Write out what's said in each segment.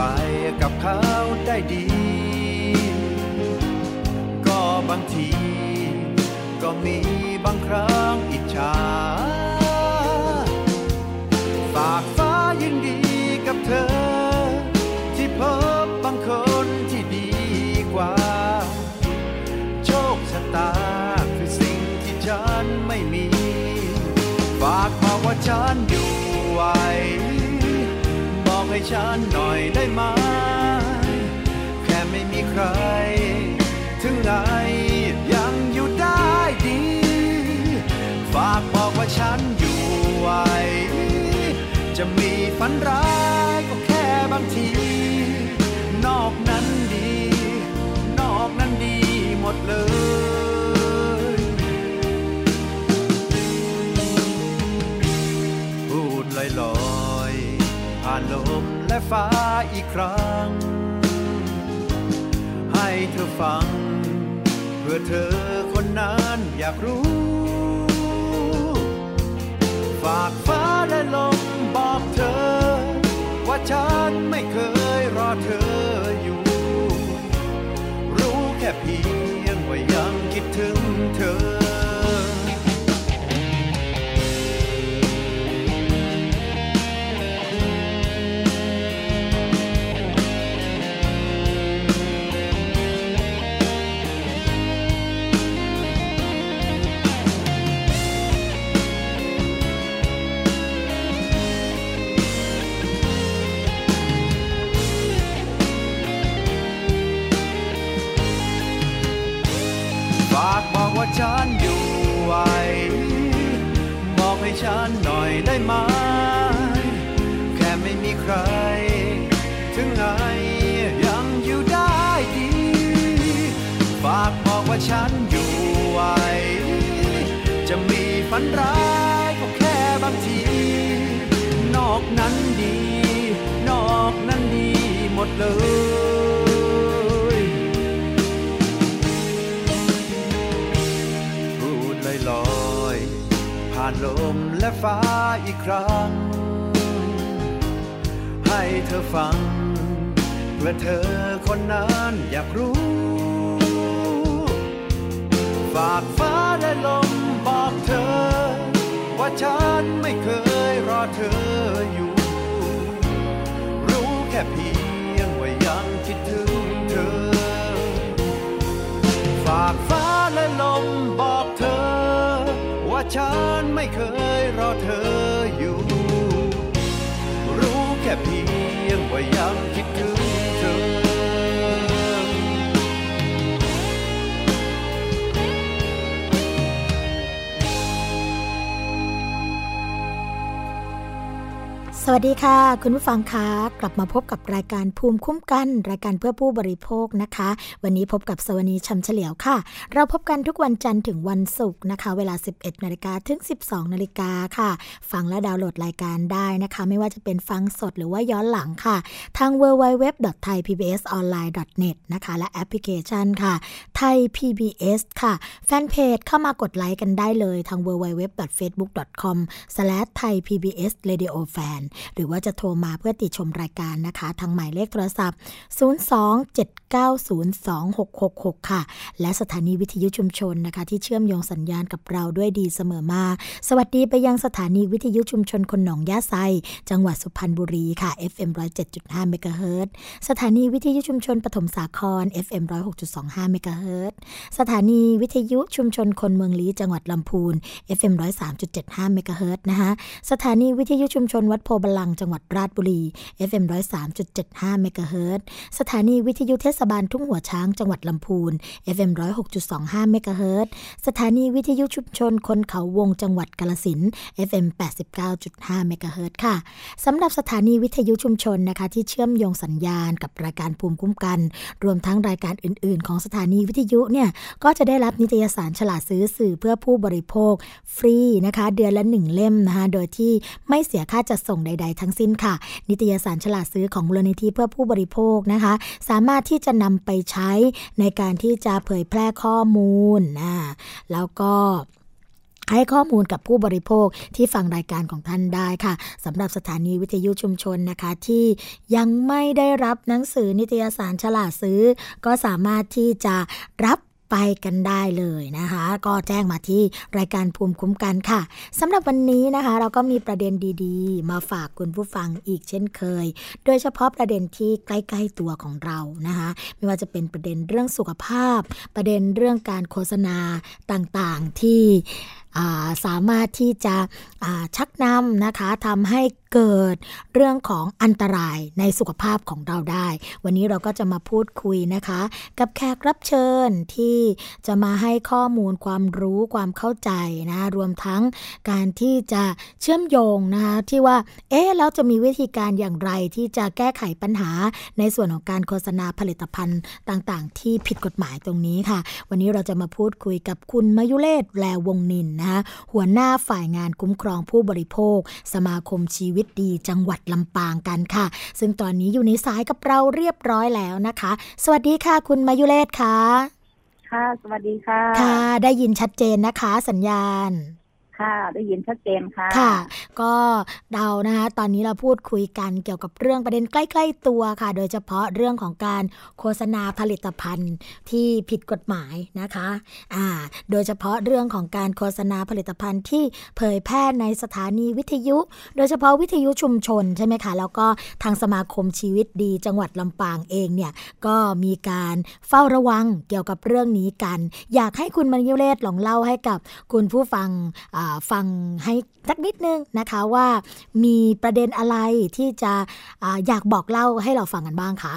ไปกับเขาได้ดี ก็บางที ก็มีบางครั้งอิจฉา ฝากฟ้ายินดีกับเธอ ที่พบบางคนที่ดีกว่า โชคชะตาคือสิ่งที่ฉันไม่มี ฝากบอกว่าฉันอยู่ ให้ฉันหน่อยได้ไหม แค่ไม่มีใคร ถึงไงยังอยู่ได้ดี ฝากบอกว่าฉันอยู่ไหว จะมีฝันร้าย ฟ้าอีกครั้ง ให้เธอฟัง เพื่อเธอคนนั้นอยากรู้ ฝากฟ้าและลมบอกเธอ ว่าฉันไม่เคยรอเธออยู่ ได้ไหม แค่ไม่มีใคร ถึงไงยังอยู่ได้ดี ฝากบอกว่าฉันอยู่ไหว จะมีฝันร้ายก็แค่บางที นอกนั้นดี นอกนั้นดีหมดเลยพูดลอยลอยผ่านลม และฟ้าอีกครั้ง ให้เธอฟังเพื่อเธอคนนั้นอยากรู้ ฝากฟ้าและลมบอกเธอ ว่าฉันไม่ สวัสดีค่ะ คุณผู้ฟังคะกลับมาพบกับรายการภูมิคุ้มกัน รายการเพื่อผู้บริโภคนะคะ วันนี้พบกับสวนีชำเฉลียวค่ะ เราพบกันทุกวันจันทร์ถึงวันศุกร์นะคะ เวลา 11นาฬิกาถึง 12นาฬิกาค่ะ ฟังและดาวน์โหลดรายการได้นะคะ ไม่ว่าจะเป็นฟังสดหรือว่าย้อนหลังค่ะ ทาง www.thaipbsonline.net นะคะและแอปพลิเคชันค่ะไทย PBS ค่ะแฟนเพจเข้ามากดไลค์กันได้เลยทาง www.facebook.com/thaipbsradiofan หรือว่าจะโทรมาเพื่อติชมรายการนะคะ ทางหมายเลขโทรศัพท์ 027902666 ค่ะ และสถานีวิทยุชุมชนนะคะ ที่เชื่อมโยงสัญญาณกับเราด้วยดีเสมอมา สวัสดีไปยังสถานีวิทยุชุมชนคนหนองยาไซ จังหวัดสุพรรณบุรีค่ะ FM 107.5เมกะเฮิรตสถานีวิทยุชุมชนปฐมสาคร FM 106.25เมกะเฮิรตสถานีวิทยุชุมชนคนเมืองลี้จังหวัดลำพูน FM 103.75เมกะเฮิรตซ์นะคะ สถานีวิทยุชุมชนวัดโพบาลังจังหวัดราชบุรี FM 103.75เมกะเฮิรตซ์สถานีวิทยุเทศบาลทุ่งหัวช้างจังหวัดลำพูน FM 106.25เมกะเฮิรตซ์สถานีวิทยุชุมชนคนเขาวงจังหวัดกาฬสินธุ์ FM 89.5เมกะเฮิรตซ์ค่ะสำหรับสถานีวิทยุชุมชนนะคะที่เชื่อมโยงสัญญาณกับรายการภูมิคุ้มกัน รวมทั้งรายการอื่น ๆ ของสถานีวิทยุเนี่ยก็จะได้รับนิตยสารฉลาดซื้อสื่อเพื่อผู้บริโภค ฟรีนะคะ เดือนละหนึ่งเล่มนะคะโดยที่ไม่เสียค่าจัดส่งใดๆ ทั้งสิ้นค่ะ นิตยสารฉลาดซื้อของมูลนิธิเพื่อผู้บริโภคนะคะ สามารถที่จะนำไปใช้ในการที่จะเผยแพร่ข้อมูลนะแล้วก็ให้ข้อมูลกับผู้บริโภคที่ฟังรายการของท่านได้ค่ะสำหรับสถานีวิทยุชุมชนนะคะ ที่ยังไม่ได้รับหนังสือนิตยสารฉลาดซื้อ ก็สามารถที่จะรับ ไปกันได้เลยนะคะ ก็แจ้งมาที่รายการภูมิคุ้มกันค่ะสำหรับวันนี้นะคะ เราก็มีประเด็นดีๆ มาฝากคุณผู้ฟังอีกเช่นเคย โดยเฉพาะประเด็นที่ใกล้ๆตัวของเรานะคะ ไม่ว่าจะเป็นประเด็นเรื่องสุขภาพ ประเด็นเรื่องการโฆษณาต่างๆที่ สามารถที่จะชักนำนะคะทำให้เกิดเรื่องของอันตรายในสุขภาพของเราได้ วันนี้เราก็จะมาพูดคุยนะคะ กับแขกรับเชิญที่จะมาให้ข้อมูลความรู้ความเข้าใจนะรวมทั้งการที่จะเชื่อมโยงนะคะที่ว่าเอ๊ะแล้วจะมีวิธีการอย่างไรที่จะแก้ไขปัญหาในส่วนของการโฆษณาผลิตภัณฑ์ต่างๆ ที่ผิดกฎหมายตรงนี้ค่ะ วันนี้เราจะมาพูดคุยกับคุณมายุเลศแลวงนินนะคะหัวหน้าฝ่ายงานคุ้มครองผู้บริโภค สมาคมชีวิตดีจังหวัดลำปางกันค่ะ ซึ่งตอนนี้อยู่ในสายกับเราเรียบร้อยแล้วนะคะ สวัสดีค่ะ คุณมายุเลศค่ะ ค่ะ สวัสดีค่ะ ค่ะ ได้ยินชัดเจนนะคะ สัญญาณ ค่ะ ได้ยินชัดเจนค่ะ ค่ะ ก็เดานะคะ ตอนนี้เราพูดคุยกันเกี่ยวกับเรื่องประเด็นใกล้ ๆ ตัวค่ะ โดยเฉพาะเรื่องของการโฆษณาผลิตภัณฑ์ที่ผิดกฎหมายนะคะ อ่า โดยเฉพาะเรื่องของการโฆษณาผลิตภัณฑ์ที่เผยแพร่ในสถานีวิทยุ โดยเฉพาะวิทยุชุมชนใช่ไหมคะ แล้วก็ทางสมาคมชีวิตดี จังหวัดลำปางเองเนี่ย ก็มีการเฝ้าระวังเกี่ยวกับเรื่องนี้กัน อยากให้คุณมายุเลศลองเล่าให้กับคุณผู้ฟังอ่าฟังให้สักนิดนึงนะคะว่ามีประเด็นอะไรที่จะออยากบอกเล่าให้เราฟังกันบ้างคะ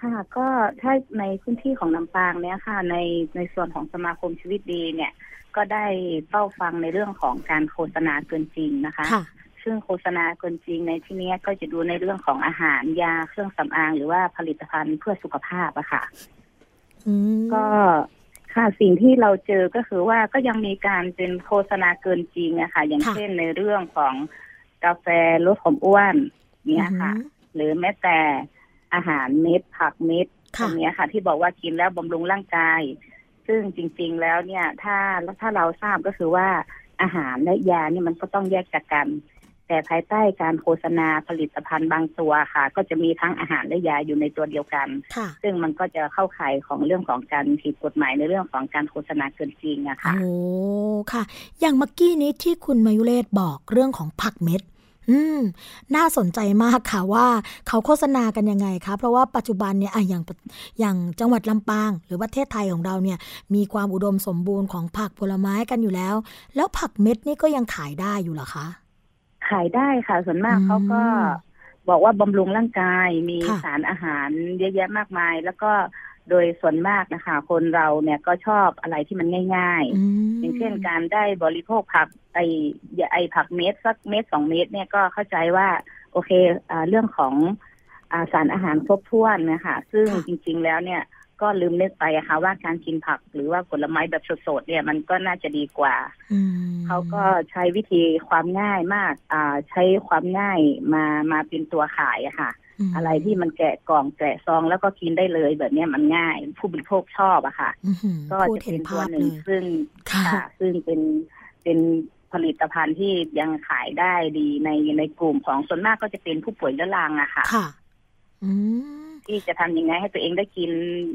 ค่ะก็ถ้าในพื้นที่ของลำปางเนี่ยค่ะ ในในส่วนของสมาคมชีวิตดีเนี่ย ก็ได้เฝ้าฟังในเรื่องของการโฆษณาเกินจริงนะคะคะซึ่งโฆษณาเกินจริงในที่นี้ก็จะดูในเรื่องของอาหารยาเครื่องสำอางหรือว่าผลิตภัณฑ์เพื่อสุขภาพอะค่ะก็ ค่ะสิ่งที่เราเจอก็คือว่าก็ยังมีการเป็นโฆษณาเกินจริงอะค่ะอย่างเช่นในเรื่องของกาแฟลดความอ้วนเนี่ยค่ะ หรือแม้แต่อาหารเม็ดผักเม็ดตรงนี้ค่ะ ที่บอกว่ากินแล้วบำรุงร่างกาย ซึ่งจริง ๆ แล้วเนี่ย ถ้าถ้าเราทราบก็คือว่าอาหารและยานี่มันก็ต้องแยกจากกัน แต่ภายใต้การโฆษณาผลิตภัณฑ์บางตัวค่ะ ก็จะมีทั้งอาหารและยาอยู่ในตัวเดียวกัน ซึ่งมันก็จะเข้าข่ายของเรื่องของการผิดกฎหมายในเรื่องของการโฆษณาเกินจริงอะค่ะโอ้ค่ะ อย่างเมื่อกี้นี้ที่คุณมายุเลศบอกเรื่องของผักเม็ดอืม น่าสนใจมากค่ะว่าเขาโฆษณากันยังไงคะเพราะว่าปัจจุบันเนี่ยอย่างอย่างจังหวัดลำปาง หรือประเทศไทยของเราเนี่ย มีความอุดมสมบูรณ์ของผักผลไม้กันอยู่แล้ว แล้วผักเม็ดนี่ก็ยังขายได้อยู่เหรอคะ ขายได้ค่ะ ส่วนมากเขาก็บอกว่าบำรุงร่างกายมีสารอาหารเยอะแยะมากมาย แล้วก็โดยส่วนมากนะคะ คนเราเนี่ยก็ชอบอะไรที่มันง่าย ๆ อย่างเช่นการได้บริโภคผักไอไอผักเม็ดสักเม็ดสองเม็ดเนี่ยก็เข้าใจว่า โอเคอเรื่องของอสารอาหารครบถ้วนนะคะซึ่งจริง ๆ แล้วเนี่ย ก็ลืมนึกไปอะค่ะ ว่าการกินผักหรือว่าผลไม้แบบสดๆเนี่ย มันก็น่าจะดีกว่าเขาก็ใช้วิธีความง่ายมาก อ่า ใช้ความง่ายมามาเป็นตัวขายอะค่ะ อะไรที่มันแกะกล่องแกะซองแล้วก็กินได้เลยแบบนี้มันง่าย ผู้บริโภคชอบอะค่ะก็จะเป็นตัวหนึ่งซึ่งค่ะ ซึ่งเป็นเป็นผลิตภัณฑ์ที่ยังขายได้ดีในในกลุ่มของส่วนมากก็จะเป็นผู้ป่วยเรื้อรังอะค่ะ ค่ะ อืม ที่จะทำยังไงให้ตัวเองได้กิน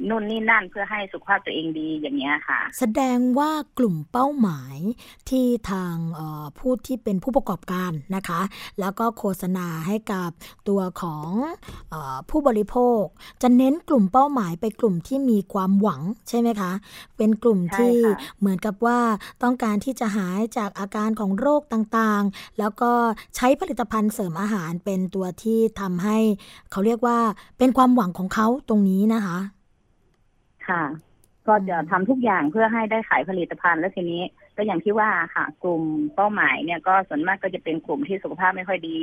นู่นนี่นั่นเพื่อให้สุขภาพตัวเองดีอย่างเงี้ยค่ะ แสดงว่ากลุ่มเป้าหมายที่ทางผู้ที่เป็นผู้ประกอบการนะคะ แล้วก็โฆษณาให้กับตัวของอผู้บริโภค จะเน้นกลุ่มเป้าหมายไปกลุ่มที่มีความหวังใช่ไหมคะ เป็นกลุ่มที่เหมือนกับว่าต้องการที่จะหายจากอาการของโรคต่างๆ แล้วก็ใช้ผลิตภัณฑ์เสริมอาหารเป็นตัวที่ทำให้เขาเรียกว่าเป็นความหวังของเขาตรงนี้นะคะ ค่ะ ก็จะทำทุกอย่างเพื่อให้ได้ขายผลิตภัณฑ์แล้วทีนี้ ก็อย่างที่ว่าค่ะ กลุ่มเป้าหมายเนี่ยก็ส่วนมากก็จะเป็นกลุ่มที่สุขภาพไม่ค่อยดี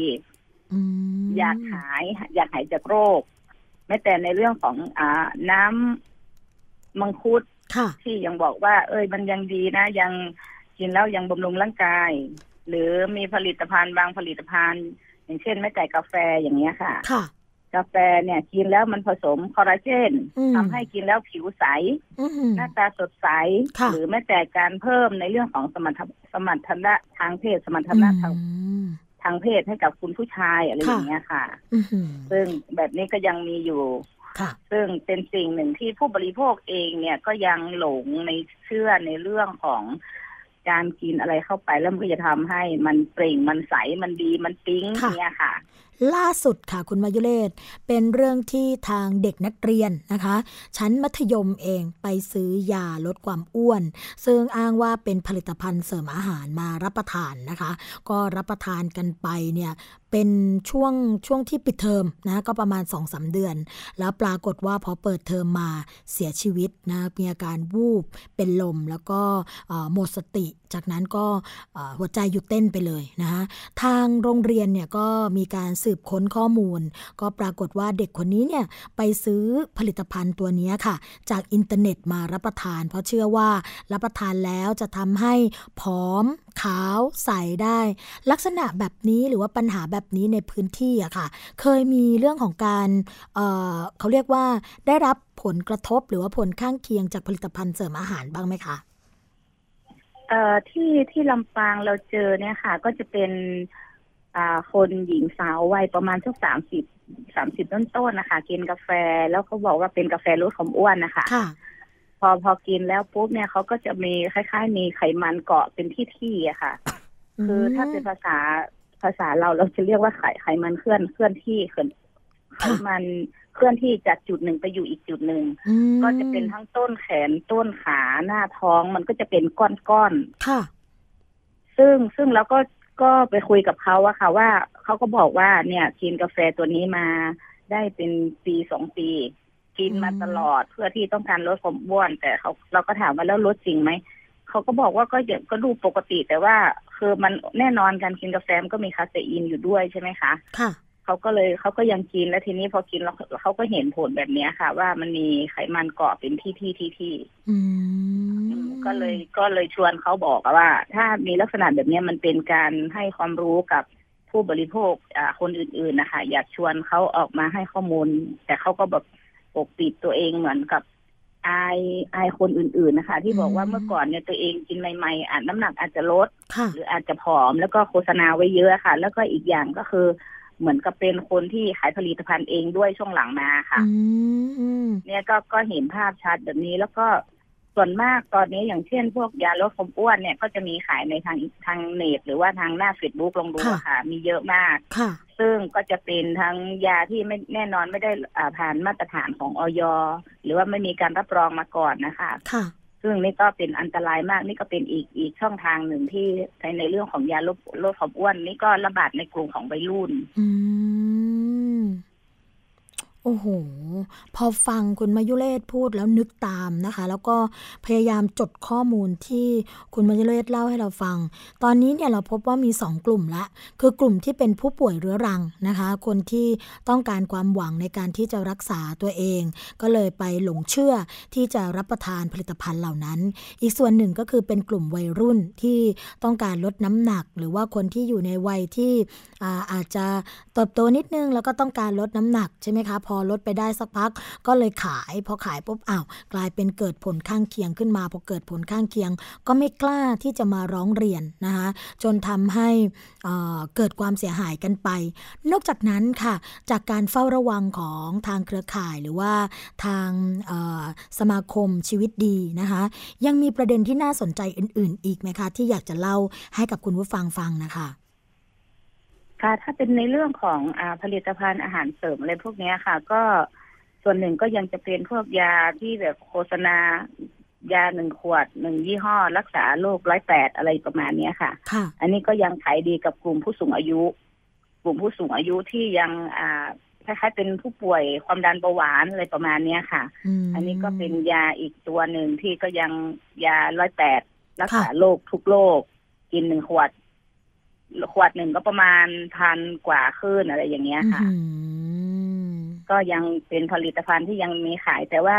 อยากหายอยากหายจากโรคแม้แต่ในเรื่องของอ่าน้ำมังคุดที่ยังบอกว่า เอ้ยมันยังดีนะ ยังกินแล้วยังบำรุงร่างกาย หรือมีผลิตภัณฑ์บางผลิตภัณฑ์ อย่างเช่นแม่แต่กาแฟอย่างเงี้ยค่ะ ค่ะ กาแฟเนี่ย กินแล้วมันผสมคอลลาเจนทำให้กินแล้วผิวใส หน้าตาสดใส หรือแม้แต่การเพิ่มในเรื่องของสมรรถสมรรถนะทางเพศสมรรถนะทางทางเพศให้กับคุณผู้ชายอะไรอย่างเงี้ยค่ะซึ่งแบบนี้ก็ยังมีอยู่ซึ่งเป็นสิ่งหนึ่งที่ผู้บริโภคเองเนี่ยก็ยังหลงในเชื่อในเรื่องของการกินอะไรเข้าไปแล้วมันก็จะทำให้มันเปล่งมันใสมันดีมันปิ๊งเนี่ยค่ะล่าสุดค่ะคุณมายุเลศเป็นเรื่องที่ทางเด็กนักเรียนนะคะ ชั้นมัธยมเองไปซื้อยาลดความอ้วน ซึ่งอ้างว่าเป็นผลิตภัณฑ์เสริมอาหารมารับประทานนะคะ ก็รับประทานกันไปเนี่ยเป็นช่วงช่วงที่ปิดเทอมนะก็ประมาณ2อสเดือน แล้วปรากฏว่าพอเปิดเทอมมาเสียชีวิตนะมีอาการวูบเป็นลมแล้วก็หมดสติ จากนั้นก็หัวใจหยุดเต้นไปเลยนะคะทางโรงเรียนเนี่ยก็มีการสืบค้นข้อมูล ก็ปรากฏว่าเด็กคนนี้เนี่ยไปซื้อผลิตภัณฑ์ตัวนี้ค่ะ จากอินเทอร์เน็ตมารับประทาน เพราะเชื่อว่ารับประทานแล้วจะทำให้ผอมขาวใสได้ ลักษณะแบบนี้หรือว่าปัญหาแบบนี้ในพื้นที่อะค่ะ เคยมีเรื่องของการเเขาเรียกว่าได้รับผลกระทบหรือว่าผลข้างเคียงจากผลิตภัณฑ์เสริมอาหารบ้างไหมคะ อ่อที่ที่ลำปางเราเจอเนี่ยค่ะ ก็จะเป็นอ่าคนหญิงสาววัยประมาณสักสามสิบสามสิบต้นๆนะคะ กินกาแฟแล้วเขาบอกว่าเป็นกาแฟลดความอ้วนนะคะค่ะ พอพอกินแล้วปุ๊บเนี่ยเขาก็จะมีคล้ายๆ มีไขมันเกาะเป็นที่ๆอะค่ะ คือถ้าเป็นภาษาภาษาเราเราจะเรียกว่าไขไขมันเคลื่อนเคลื่อนที่เคลื่อน ไขมันเคลื่อนที่จากจุดหนึ่งไปอยู่อีกจุดหนึ่งก็จะเป็นทั้งต้นแขนต้นขาหน้าท้องมันก็จะเป็นก้อนๆค่ะ ซึ่งซึ่งเราก็ก็ไปคุยกับเขาว่าค่ะว่าเขาก็บอกว่าเนี่ยกินกาแฟตัวนี้มาได้เป็นปีสองปี กินมาตลอดเพื่อที่ต้องการลดความอ้วน แต่เขาเราก็ถามว่าแล้วลดจริงไหมเขาก็บอกว่าก็ยังก็ดูปกติ แต่ว่าคือมันแน่นอนการกินกาแฟมันก็มีคาเฟอีนอยู่ด้วยใช่ไหมคะค่ะ เขาก็เลยเขาก็ยังกินแล้วทีนี้พอกินแล้วเขาก็เห็นผลแบบนี้ค่ะ ว่ามันมีไขมันเกาะเป็นที่ที่ที่ที่ก็เลยก็เลยชวนเขาบอกว่า ถ้ามีลักษณะแบบนี้มันเป็นการให้ความรู้กับผู้บริโภคคนอื่น ๆนะคะ อยากชวนเขาออกมาให้ข้อมูล แต่เขาก็แบบปกปิดตัวเองเหมือนกับอายอายคนอื่นๆนะคะ ที่บอกว่าเมื่อก่อนเนี่ยตัวเองกินใหม่ๆอาจน้ำหนักอาจจะลด หรืออาจจะผอมแล้วก็โฆษณาไว้เยอะค่ะ แล้วก็อีกอย่างก็คือ เหมือนกับเป็นคนที่ขายผลิตภัณฑ์เองด้วยช่วงหลังมาค่ะเนี่ยก็ก็เห็นภาพชัดแบบนี้แล้วก็ส่วนมากตอนนี้อย่างเช่นพวกยาลดความอ้วนเนี่ยก็จะมีขายในทางทางเน็ตหรือว่าทางหน้าเฟซบุ๊กลองดูค่ะ มีเยอะมากค่ะซึ่งก็จะเป็นทั้งยาที่ไม่แน่นอนไม่ได้ผ่านมาตรฐานของออยหรือว่าไม่มีการรับรองมาก่อนนะคะค่ะ ซึ่งนี่ก็เป็นอันตรายมากนี่ก็เป็นอีกอีกช่องทางหนึ่งที่ในในเรื่องของยาลดลดความอ้วน นี่ก็ระบาดในกลุ่มของวัยรุ่น อืม โอ้โห พอฟังคุณมายุเลศพูดแล้วนึกตามนะคะ แล้วก็พยายามจดข้อมูลที่คุณมายุเลศเล่าให้เราฟัง ตอนนี้เนี่ยเราพบว่ามี 2 กลุ่มละ คือกลุ่มที่เป็นผู้ป่วยเรื้อรังนะคะ คนที่ต้องการความหวังในการที่จะรักษาตัวเอง ก็เลยไปหลงเชื่อที่จะรับประทานผลิตภัณฑ์เหล่านั้น อีกส่วนหนึ่งก็คือเป็นกลุ่มวัยรุ่นที่ต้องการลดน้ำหนัก หรือว่าคนที่อยู่ในวัยที่ อาอาจจะเติบโตนิดนึง แล้วก็ต้องการลดน้ำหนักใช่ไหมคะ พอลดไปได้สักพักก็เลยขาย พอขายปุ๊บอ้าวกลายเป็นเกิดผลข้างเคียงขึ้นมา พอเกิดผลข้างเคียง ก็ไม่กล้าที่จะมาร้องเรียนนะคะจนทำให้เกิดความเสียหายกันไป นอกจากนั้นค่ะ จากการเฝ้าระวังของทางเครือข่ายหรือว่าทางสมาคมชีวิตดีนะคะ ยังมีประเด็นที่น่าสนใจอื่น ๆ อีกไหมคะ ที่อยากจะเล่าให้กับคุณผู้ฟังฟังนะคะ ค่ะถ้าเป็นในเรื่องของอผลิตภัณฑ์อาหารเสริมอะไรพวกนี้ค่ะ ก็ส่วนหนึ่งก็ยังจะเป็นพวกยาที่แบบโฆษณายาหนึ่งขวดหนึ่งยี่ห้อ รักษาโรคร้อยแปดอะไรประมาณนี้ค่ะค่ะ อันนี้ก็ยังขายดีกับกลุ่มผู้สูงอายุ กลุ่มผู้สูงอายุที่ยังอ่าคล้ายๆเป็นผู้ป่วยความดันเบาหวานอะไรประมาณเนี้ยค่ะ อันนี้ก็เป็นยาอีกตัวหนึ่งที่ก็ยังยาร้อยแปดรักษาโรคทุกโรคกินหนึ่งขวด ขวดหนึ่งก็ประมาณพันกว่าขึ้นอะไรอย่างเงี้ยค่ะ ก็ยังเป็นผลิตภัณฑ์ที่ยังมีขาย แต่ว่า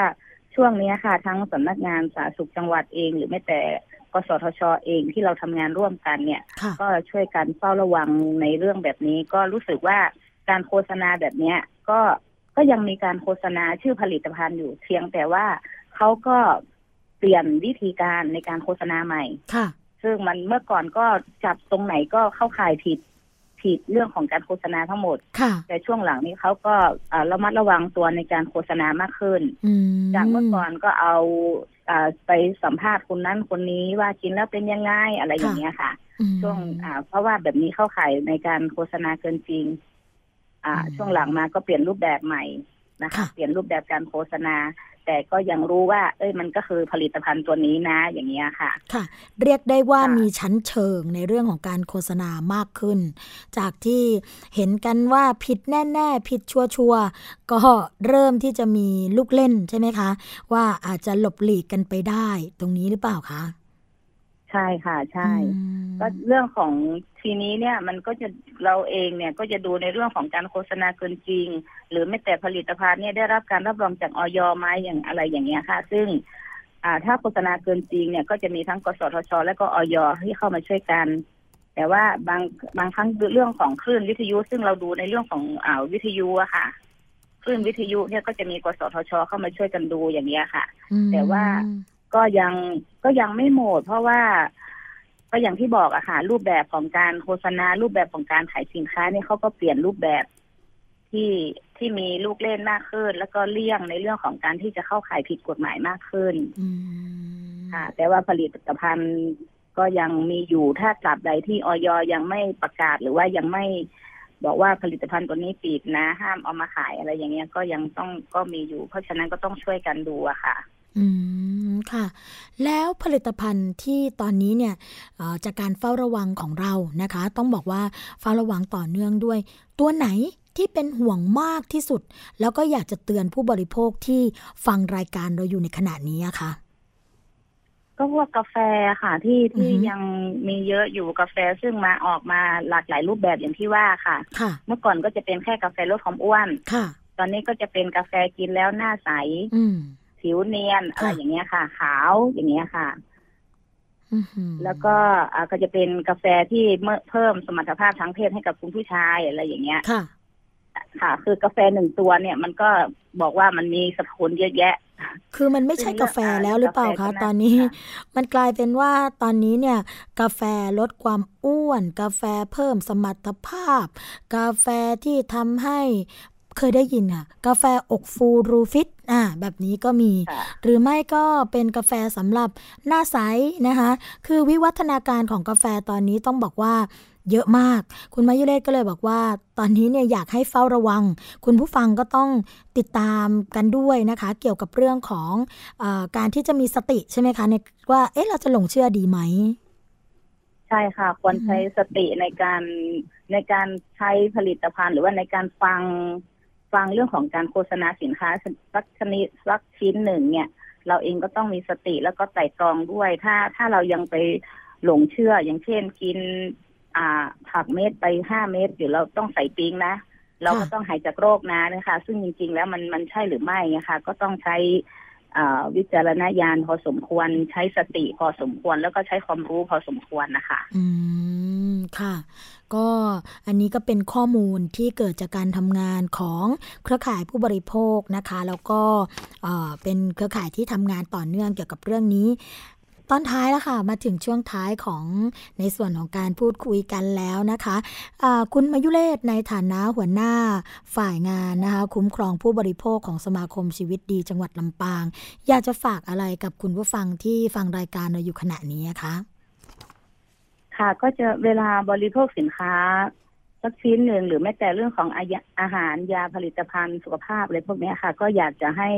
ช่วงนี้ค่ะ ทั้งสำนักงานสาธารณสุขจังหวัดเอง หรือแม้แต่กสทชเองที่เราทำงานร่วมกันเนี่ย ก็ช่วยกันเฝ้าระวังในเรื่องแบบนี้ ก็รู้สึกว่าการโฆษณาแบบเนี้ยก็ก็ยังมีการโฆษณาชื่อผลิตภัณฑ์อยู่เพียงแต่ว่าเขาก็เปลี่ยนวิธีการในการโฆษณาใหม่ค่ะ ซึ่งมันเมื่อก่อนก็จับตรงไหนก็เข้าข่ายผิดผิดเรื่องของการโฆษณาทั้งหมด แต่ช่วงหลังนี้เขาก็ระมัดระวังตัวในการโฆษณามากขึ้น จากเมื่อก่อนก็เอาไปสัมภาษณ์คนนั้นคนนี้ว่ากินแล้วเป็นยังไงอะไรอย่างเงี้ยค่ะ ช่วงเพราะว่าแบบนี้เข้าข่ายในการโฆษณาเกินจริง อ่า ช่วงหลังมาก็เปลี่ยนรูปแบบใหม่นะคะ เปลี่ยนรูปแบบการโฆษณา แต่ก็ยังรู้ว่า เอ้ยมันก็คือผลิตภัณฑ์ตัวนี้นะ อย่างเงี้ยค่ะ ค่ะ เรียกได้ว่ามีชั้นเชิงในเรื่องของการโฆษณามากขึ้น จากที่เห็นกันว่าผิดแน่ๆ ผิดชัวร์ๆก็เริ่มที่จะมีลูกเล่นใช่ไหมคะ ว่าอาจจะหลบหลีกกันไปได้ตรงนี้หรือเปล่าคะ ใช่ค่ะใช่ ก็เรื่องของทีนี้เนี่ยมันก็จะเราเองเนี่ยก็จะดูในเรื่องของการโฆษณาเกินจริง หรือไม่แต่ผลิตภัณฑ์เนี่ยได้รับการรับรองจากออยไหมอย่างอะไรอย่างเงี้ยค่ะ ซึ่งอ่าถ้าโฆษณาเกินจริงเนี่ยก็จะมีทั้งกสทช และก็ออยที่เข้ามาช่วยกัน แต่ว่าบางบางครั้งเรื่องของคลื่นวิทยุ ซึ่งเราดูในเรื่องของอ่าวิทยุอะค่ะคลื่นวิทยุเนี่ยก็จะมีกสทช เข้ามาช่วยกันดูอย่างเงี้ยค่ะ แต่ว่า ก็ยังก็ยังไม่หมด เพราะว่าก็อย่างที่บอกอะค่ะ รูปแบบของการโฆษณา รูปแบบของการขายสินค้านี่เขาก็เปลี่ยนรูปแบบที่ที่มีลูกเล่นมากขึ้น แล้วก็เลี่ยงในเรื่องของการที่จะเข้าขายผิดกฎหมายมากขึ้นค่ะ แต่ว่าผลิตภัณฑ์ก็ยังมีอยู่ถ้าตราบใดที่ออยยังไม่ประกาศหรือว่ายังไม่บอกว่าผลิตภัณฑ์ตัวนี้ปิดนะ ห้ามเอามาขายอะไรอย่างเงี้ยก็ยังต้องก็มีอยู่ เพราะฉะนั้นก็ต้องช่วยกันดูอะค่ะ อืม ค่ะ แล้วผลิตภัณฑ์ที่ตอนนี้เนี่ยจากการเฝ้าระวังของเรานะคะ ต้องบอกว่าเฝ้าระวังต่อเนื่องด้วย ตัวไหนที่เป็นห่วงมากที่สุด แล้วก็อยากจะเตือนผู้บริโภคที่ฟังรายการเราอยู่ในขณะนี้อะคะ ก็พวกกาแฟค่ะ ที่ที่ยังมีเยอะอยู่กาแฟซึ่งมาออกมาหลากหลายรูปแบบอย่างที่ว่าค่ะ ค่ะ เมื่อก่อนก็จะเป็นแค่กาแฟลดความอ้วน ค่ะ ตอนนี้ก็จะเป็นกาแฟกินแล้วหน้าใส ผิวเนียนอะไรอย่างเงี้ยค่ะ ขาวอย่างเงี้ยค่ะแล้วก็ก็จะเป็นกาแฟที่เพิ่มสมรรถภาพทางเพศให้กับคุณผู้ชายอะไรอย่างเงี้ยค่ะ ค่ะ คือกาแฟหนึ่งตัวเนี่ย มันก็บอกว่ามันมีสรรพคุณเยอะแยะ คือมันไม่ใช่กาแฟแล้วหรือเปล่าคะตอนนี้ มันกลายเป็นว่าตอนนี้เนี่ย กาแฟลดความอ้วน กาแฟเพิ่มสมรรถภาพ กาแฟที่ทำให้ เคยได้ยินค่ะ กาแฟอกฟูรูฟิตอ่าแบบนี้ก็มี หรือไม่ก็เป็นกาแฟสำหรับหน้าใสนะคะ คือวิวัฒนาการของกาแฟตอนนี้ต้องบอกว่าเยอะมาก คุณมายุเรศก็เลยบอกว่า ตอนนี้เนี่ยอยากให้เฝ้าระวัง คุณผู้ฟังก็ต้องติดตามกันด้วยนะคะ เกี่ยวกับเรื่องของอการที่จะมีสติใช่ไหมคะในว่า เอ๊ะเราจะหลงเชื่อดีไหม ใช่ค่ะ ควรใช้สติในการในการใช้ผลิตภัณฑ์ หรือว่าในการฟัง ฟังเรื่องของการโฆษณาสินค้าสักชนิดสักชิ้นหนึ่งเนี่ย เราเองก็ต้องมีสติแล้วก็ไต่ตรองด้วย ถ้าถ้าเรายังไปหลงเชื่อ อย่างเช่นกิน อ่าผักเม็ดไปห้าเม็ดเดี๋ยวเราต้องใส่ปิ้งนะเราก็ต้องหายจากโรคนะนะคะ ซึ่งจริง ๆ แล้วมันมันใช่หรือไม่นะคะก็ต้องใช้วิจารณญาณพอสมควรใช้สติพอสมควร แล้วก็ใช้ความรู้พอสมควรนะคะ อืม ค่ะ ก็อันนี้ก็เป็นข้อมูลที่เกิดจากการทำงานของเครือข่ายผู้บริโภคนะคะ แล้วก็เป็นเครือข่ายที่ทำงานต่อเนื่องเกี่ยวกับเรื่องนี้ตอนท้ายแล้วค่ะ มาถึงช่วงท้ายของในส่วนของการพูดคุยกันแล้วนะคะะคุณมายุเลศในฐานะหัวหน้าฝ่ายงานนะคะ คุ้มครองผู้บริโภคของสมาคมชีวิตดีจังหวัดลำปาง อยากจะฝากอะไรกับคุณผู้ฟังที่ฟังรายการเราอยู่ขณะนี้คะ ค่ะ ก็จะเวลาบริโภคสินค้าสักชิ้นหนึ่งหรือแม้แต่เรื่องของอาหารยาผลิตภัณฑ์สุขภาพอะไรพวกนี้ค่ะ ก็อยากจะให้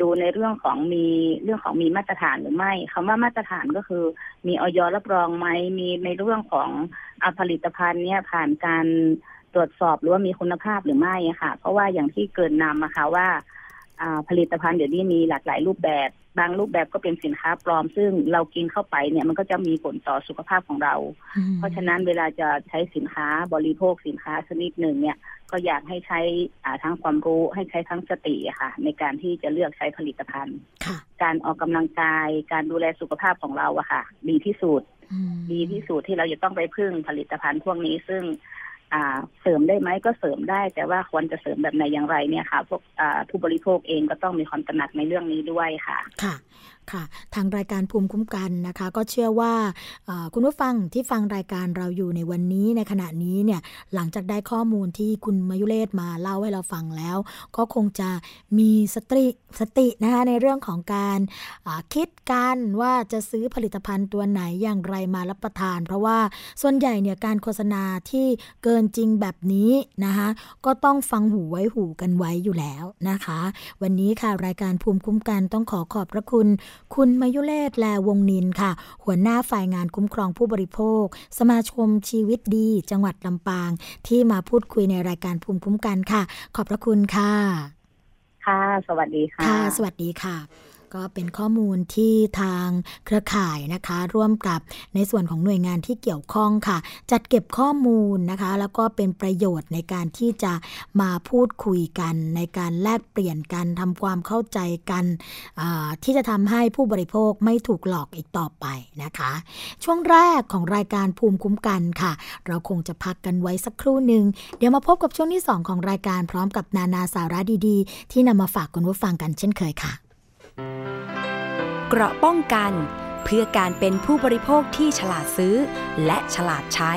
ดูในเรื่องของมีเรื่องของมีมาตรฐานหรือไม่คำว่ามาตรฐานก็คือ มีออยรับรองไหมมีในเรื่องของอผลิตภัณฑ์เนี่ยผ่านการตรวจสอบหรือว่ามีคุณภาพหรือไม่ค่ะ เพราะว่าอย่างที่เกินนำนะคะว่าผลิตภัณฑ์เดี๋ยวนี้มีหลากหลายรูปแบบ บางรูปแบบก็เป็นสินค้าปลอม ซึ่งเรากินเข้าไปเนี่ยมันก็จะมีผลต่อสุขภาพของเรา เพราะฉะนั้นเวลาจะใช้สินค้าบริโภคสินค้าชนิดหนึ่งเนี่ยก็อยากให้ใช้ทั้งความรู้ให้ใช้ทั้งสติค่ะ ในการที่จะเลือกใช้ผลิตภัณฑ์ การออกกำลังกาย การดูแลสุขภาพของเราอะค่ะ ดีที่สุดดีที่สุดที่เราจะต้องไปพึ่งผลิตภัณฑ์พวกนี้ซึ่ง เสริมได้ไหมก็เสริมได้ แต่ว่าควรจะเสริมแบบไหนอย่างไรเนี่ยค่ะพวกผู้บริโภคเองก็ต้องมีความตระหนักในเรื่องนี้ด้วยค่ะ ค่ะ ค่ะ ทางรายการภูมิคุ้มกันนะคะ ก็เชื่อว่าคุณผู้ฟังที่ฟังรายการเราอยู่ในวันนี้ในขณะนี้เนี่ยหลังจากได้ข้อมูลที่คุณมายุเลศมาเล่าให้เราฟังแล้ว ก็คงจะมีสติสตินะคะในเรื่องของการคิดกันว่าจะซื้อผลิตภัณฑ์ตัวไหนอย่างไรมารับประทาน เพราะว่าส่วนใหญ่เนี่ยการโฆษณาที่เกินจริงแบบนี้นะคะก็ต้องฟังหูไว้หูกันไว้อยู่แล้วนะคะ วันนี้ค่ะรายการภูมิคุ้มกันต้องขอขอบพระคุณคุณมายุเลศแลวงนินค่ะ หัวหน้าฝ่ายงานคุ้มครองผู้บริโภค สมาคมชีวิตดี จังหวัดลำปาง ที่มาพูดคุยในรายการภูมิคุ้มกันค่ะ ขอบพระคุณค่ะ ค่ะ สวัสดีค่ะ ค่ะ สวัสดีค่ะ ก็เป็นข้อมูลที่ทางเครือข่ายนะคะ ร่วมกับในส่วนของหน่วยงานที่เกี่ยวข้องค่ะ จัดเก็บข้อมูลนะคะ แล้วก็เป็นประโยชน์ในการที่จะมาพูดคุยกัน ในการแลกเปลี่ยนกันทำความเข้าใจกันที่จะทำให้ผู้บริโภคไม่ถูกหลอกอีกต่อไปนะคะ ช่วงแรกของรายการภูมิคุ้มกันค่ะ เราคงจะพักกันไว้สักครู่หนึ่งเดี๋ยวมาพบกับช่วงที่ 2 ของรายการพร้อมกับนานาสาระดีๆ ที่นำมาฝากคุณผู้ฟังกันเช่นเคยค่ะ เกราะป้องกันเพื่อการเป็นผู้บริโภคที่ฉลาดซื้อ และฉลาดใช้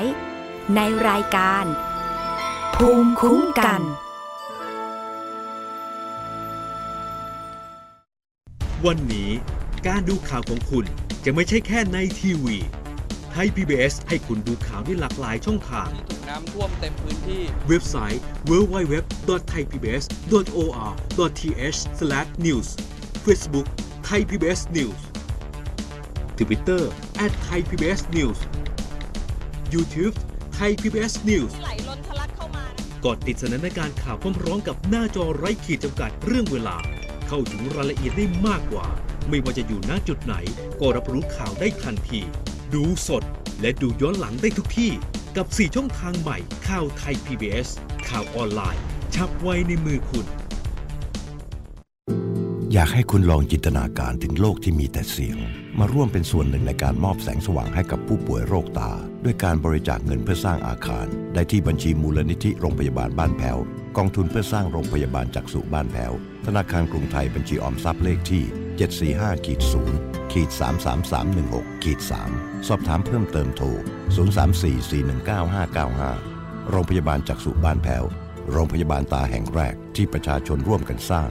ในรายการ ภูมิคุ้มกัน วันนี้การดูข่าวของคุณจะไม่ใช่แค่ในทีวีไทย PBS ให้คุณดูข่าวได้หลากหลายช่องทาง ถูกน้ำท่วมเต็มพื้นที่ เว็บไซต์ www.thaipbs.or.th/news Facebook Thai PBS News Twitter @thaipbsnews YouTube Thai PBS News ไหลล้นทะลักเข้ามากดติดสนันในการข่าวพร้อมๆกับหน้าจอไร้ขีดจำกัดเรื่องเวลา เข้าถึงรายละเอียดได้มากกว่า ไม่ว่าจะอยู่ณจุดไหน ก็รับรู้ข่าวได้ทันที ดูสดและดูย้อนหลังได้ทุกที่ กับ 4 ช่องทางใหม่ข่าวไทย PBS ข่าวออนไลน์ ชับไว้ในมือคุณ อยากให้คุณลองจินตนาการถึงโลกที่มีแต่เสียง มาร่วมเป็นส่วนหนึ่งในการมอบแสงสว่างให้กับผู้ป่วยโรคตา ด้วยการบริจาคเงินเพื่อสร้างอาคาร ได้ที่บัญชีมูลนิธิโรงพยาบาลบ้านแพ้วกองทุนเพื่อสร้างโรงพยาบาลจักษุบ้านแพ้วธนาคารกรุงไทยบัญชีออมทรัพย์เลขที่ 745ขีด0ขีด33316ขีด3สอบถามเพิ่มเติมโทร 034419595 โรงพยาบาลจักษุบ้านแพ้วโรงพยาบาลตาแห่งแรกที่ประชาชนร่วมกันสร้าง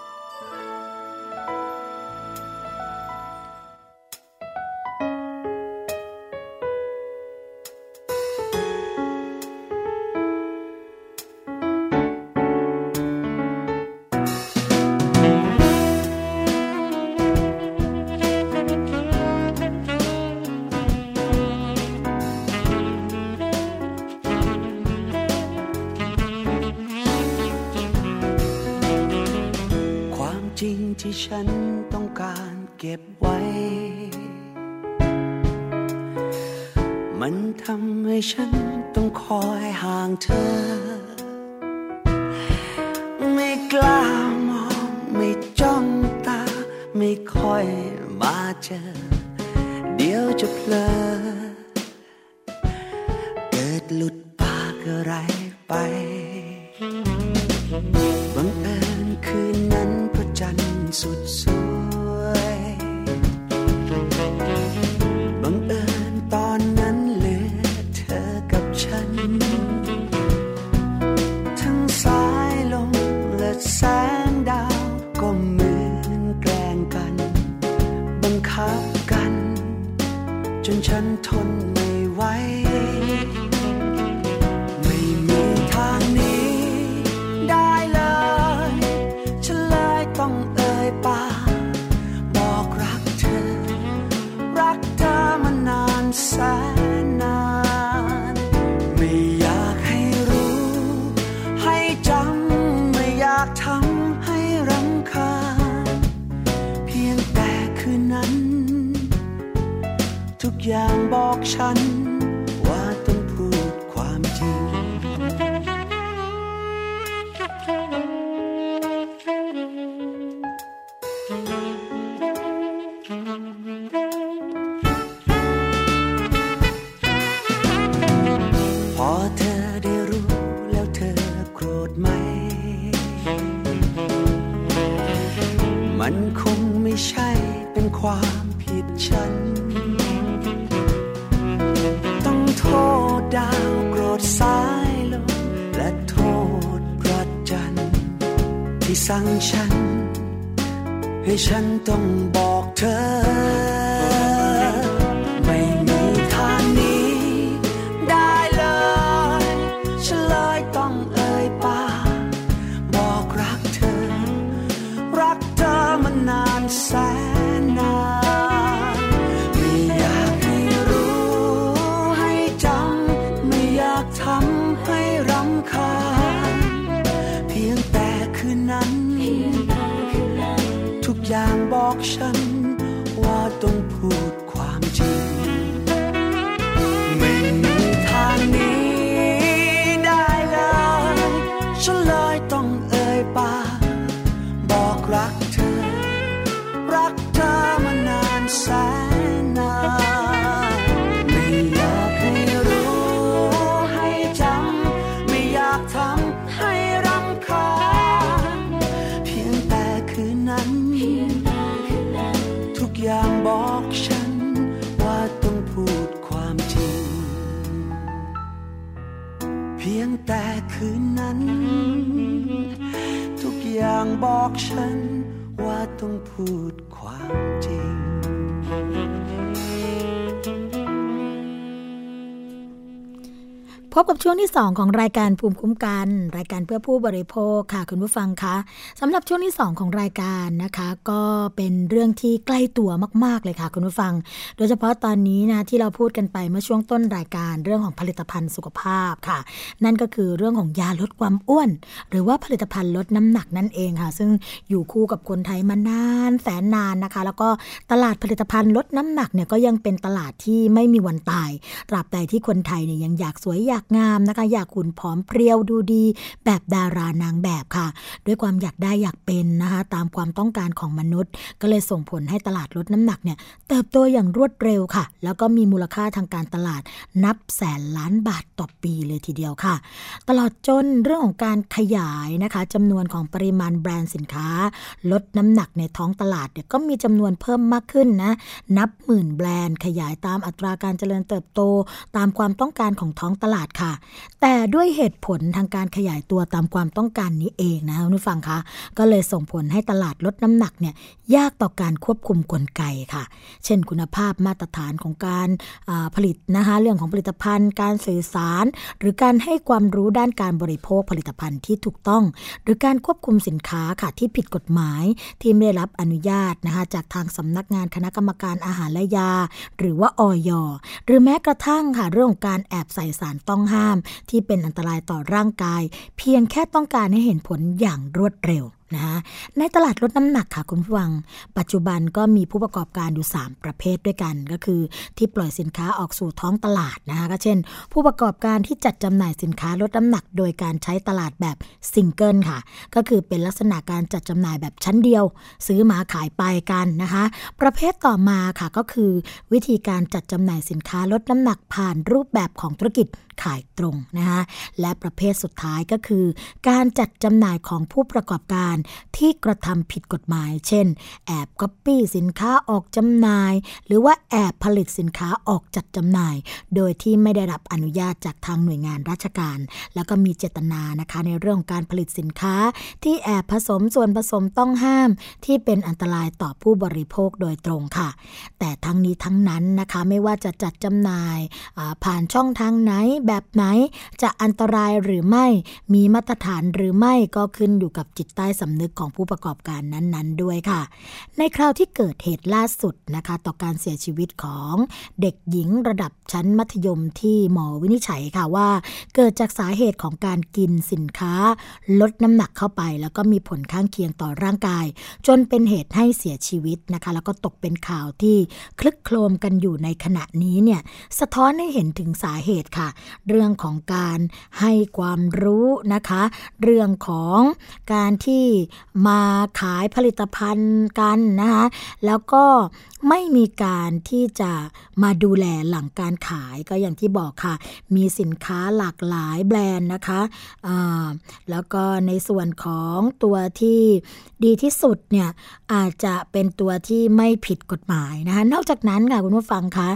เก็บไว้ มันทำให้ฉันต้องคอยห่างเธอ ไม่กล้ามองไม่จ้องตา ไม่ค่อยมาเจอ เดี๋ยวจะเพลอ ฉัน ต้องโทษดาวโกรธสายลมและโทษพระจันทร์ที่สั่งฉัน ให้ฉันต้องบอกเธอ ว่า บกับช่วงที่ 2 ของรายการภูมิคุ้มกัน รายการเพื่อผู้บริโภคค่ะคุณผู้ฟังคะสำหรับช่วงที่ 2 ของรายการนะคะ ก็เป็นเรื่องที่ใกล้ตัวมาก ๆ เลยค่ะคุณผู้ฟัง โดยเฉพาะตอนนี้นะที่เราพูดกันไปเมื่อช่วงต้นรายการเรื่องของผลิตภัณฑ์สุขภาพค่ะ นั่นก็คือเรื่องของยาลดความอ้วน หรือว่าผลิตภัณฑ์ลดน้ำหนักนั่นเองค่ะ ซึ่งอยู่คู่กับคนไทยมานานแสนนานนะคะ แล้วก็ตลาดผลิตภัณฑ์ลดน้ำหนักเนี่ยก็ยังเป็นตลาดที่ไม่มีวันตาย ตราบใดที่คนไทยเนี่ยยังอยากสวยอยากงามนะคะ อยากขุนผอมเพรียวดูดี แบบดารานางแบบค่ะ ด้วยความอยากได้อยากเป็นนะคะ ตามความต้องการของมนุษย์ ก็เลยส่งผลให้ตลาดลดน้ำหนักเนี่ยเติบโตอย่างรวดเร็วค่ะ แล้วก็มีมูลค่าทางการตลาดนับแสนล้านบาทต่อปีเลยทีเดียวค่ะ ตลอดจนเรื่องของการขยายนะคะจำนวนของปริมาณแบรนด์สินค้า ลดน้ำหนักในท้องตลาดเนี่ยก็มีจำนวนเพิ่มมากขึ้นนะ นับหมื่นแบรนด์ขยายตามอัตราการเจริญเติบโต ตามความต้องการของท้องตลาดค่ะ แต่ด้วยเหตุผลทางการขยายตัวตามความต้องการนี้เองนะคุณผู้ฟังคะก็เลยส่งผลให้ตลาดลดน้ำหนักเนี่ยยากต่อการควบคุมกลไกค่ะ เช่นคุณภาพมาตรฐานของการผลิตนะคะเรื่องของผลิตภัณฑ์ การสื่อสาร หรือการให้ความรู้ด้านการบริโภคผลิตภัณฑ์ที่ถูกต้อง หรือการควบคุมสินค้าค่ะที่ผิดกฎหมายที่ไม่ได้รับอนุญาตนะคะจากทางสำนักงานคณะกรรมการอาหารและยา หรือว่าออยหรือแม้กระทั่งค่ะเรื่องของการแอบใส่สารต้องห้ามที่เป็นอันตรายต่อร่างกาย เพียงแค่ต้องการให้เห็นผลอย่างรวดเร็ว นะคะในตลาดลดน้ำหนักค่ะคุณผู้ฟัง ปัจจุบันก็มีผู้ประกอบการอยู่ 3 ประเภทด้วยกันก็คือ ที่ปล่อยสินค้าออกสู่ท้องตลาดนะคะก็เช่น ผู้ประกอบการที่จัดจำหน่ายสินค้าลดน้ำหนัก โดยการใช้ตลาดแบบซิงเกิลค่ะ ก็คือเป็นลักษณะการจัดจำหน่ายแบบชั้นเดียว ซื้อมาขายไปกันนะคะ ประเภทต่อมาค่ะก็คือวิธีการจัดจำหน่ายสินค้าลดน้ำหนักผ่านรูปแบบของธุรกิจขายตรงนะคะและประเภทสุดท้ายก็คือ การจัดจำหน่ายของผู้ประกอบการที่กระทำผิดกฎหมาย เช่น แอบก๊อปปี้สินค้าออกจำหน่าย หรือว่าแอบผลิตสินค้าออกจัดจำหน่าย โดยที่ไม่ได้รับอนุญาตจากทางหน่วยงานราชการ แล้วก็มีเจตนานะคะในเรื่องการผลิตสินค้า ที่แอบผสมส่วนผสมต้องห้าม ที่เป็นอันตรายต่อผู้บริโภคโดยตรงค่ะ แต่ทั้งนี้ทั้งนั้นนะคะไม่ว่าจะจัดจำหน่ายผ่านช่องทางไหนแบบไหน จะอันตรายหรือไม่มีมาตรฐานหรือไม่ก็ขึ้นอยู่กับจิตใต้สำนึกของผู้ประกอบการนั้นๆ ด้วยค่ะ ในคราวที่เกิดเหตุล่าสุดนะคะ ต่อการเสียชีวิตของเด็กหญิงระดับชั้นมัธยมที่หมอวินิจฉัยค่ะว่า เกิดจากสาเหตุของการกินสินค้า ลดน้ำหนักเข้าไป แล้วก็มีผลข้างเคียงต่อร่างกาย จนเป็นเหตุให้เสียชีวิตนะคะ แล้วก็ตกเป็นข่าวที่คลึกโครมกันอยู่ในขณะนี้เนี่ยสะท้อนให้เห็นถึงสาเหตุค่ะ เรื่องของการให้ความรู้นะคะ เรื่องของการที่มาขายผลิตภัณฑ์กันนะคะแล้วก็ไม่มีการที่จะมาดูแลหลังการขายก็อย่างที่บอกค่ะ มีสินค้าหลากหลายแบรนด์นะคะแล้วก็ในส่วนของตัวที่ดีที่สุดเนี่ยอาจจะเป็นตัวที่ไม่ผิดกฎหมายนะคะนอกจากนั้นค่ะคุณผู้ฟังคะ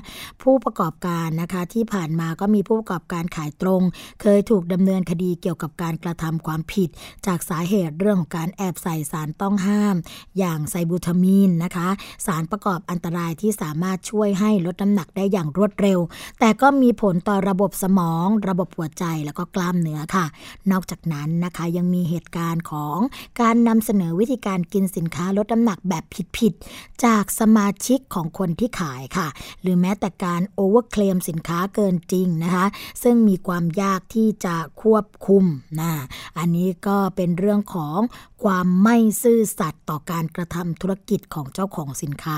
ผู้ประกอบการนะคะที่ผ่านมาก็มีผู้ประกอบการขายตรง เคยถูกดำเนินคดีเกี่ยวกับการกระทำความผิด จากสาเหตุเรื่องของการแอบใส่สารต้องห้าม อย่างไซบูทามีนนะคะ สารประกอบอันตรายที่สามารถช่วยให้ลดน้ำหนักได้อย่างรวดเร็ว แต่ก็มีผลต่อระบบสมอง ระบบหัวใจแล้วก็กล้ามเนื้อค่ะ นอกจากนั้นนะคะยังมีเหตุการณ์ของการนำเสนอวิธีการกินสินค้าลดน้ำหนักแบบผิดๆจากสมาชิกของคนที่ขายค่ะ หรือแม้แต่การโอเวอร์เคลมสินค้าเกินจริงนะคะ ซึ่งมีความยากที่จะควบคุมนะอันนี้ก็เป็นเรื่องของความไม่ซื่อสัตย์ต่อการกระทำธุรกิจของเจ้าของสินค้า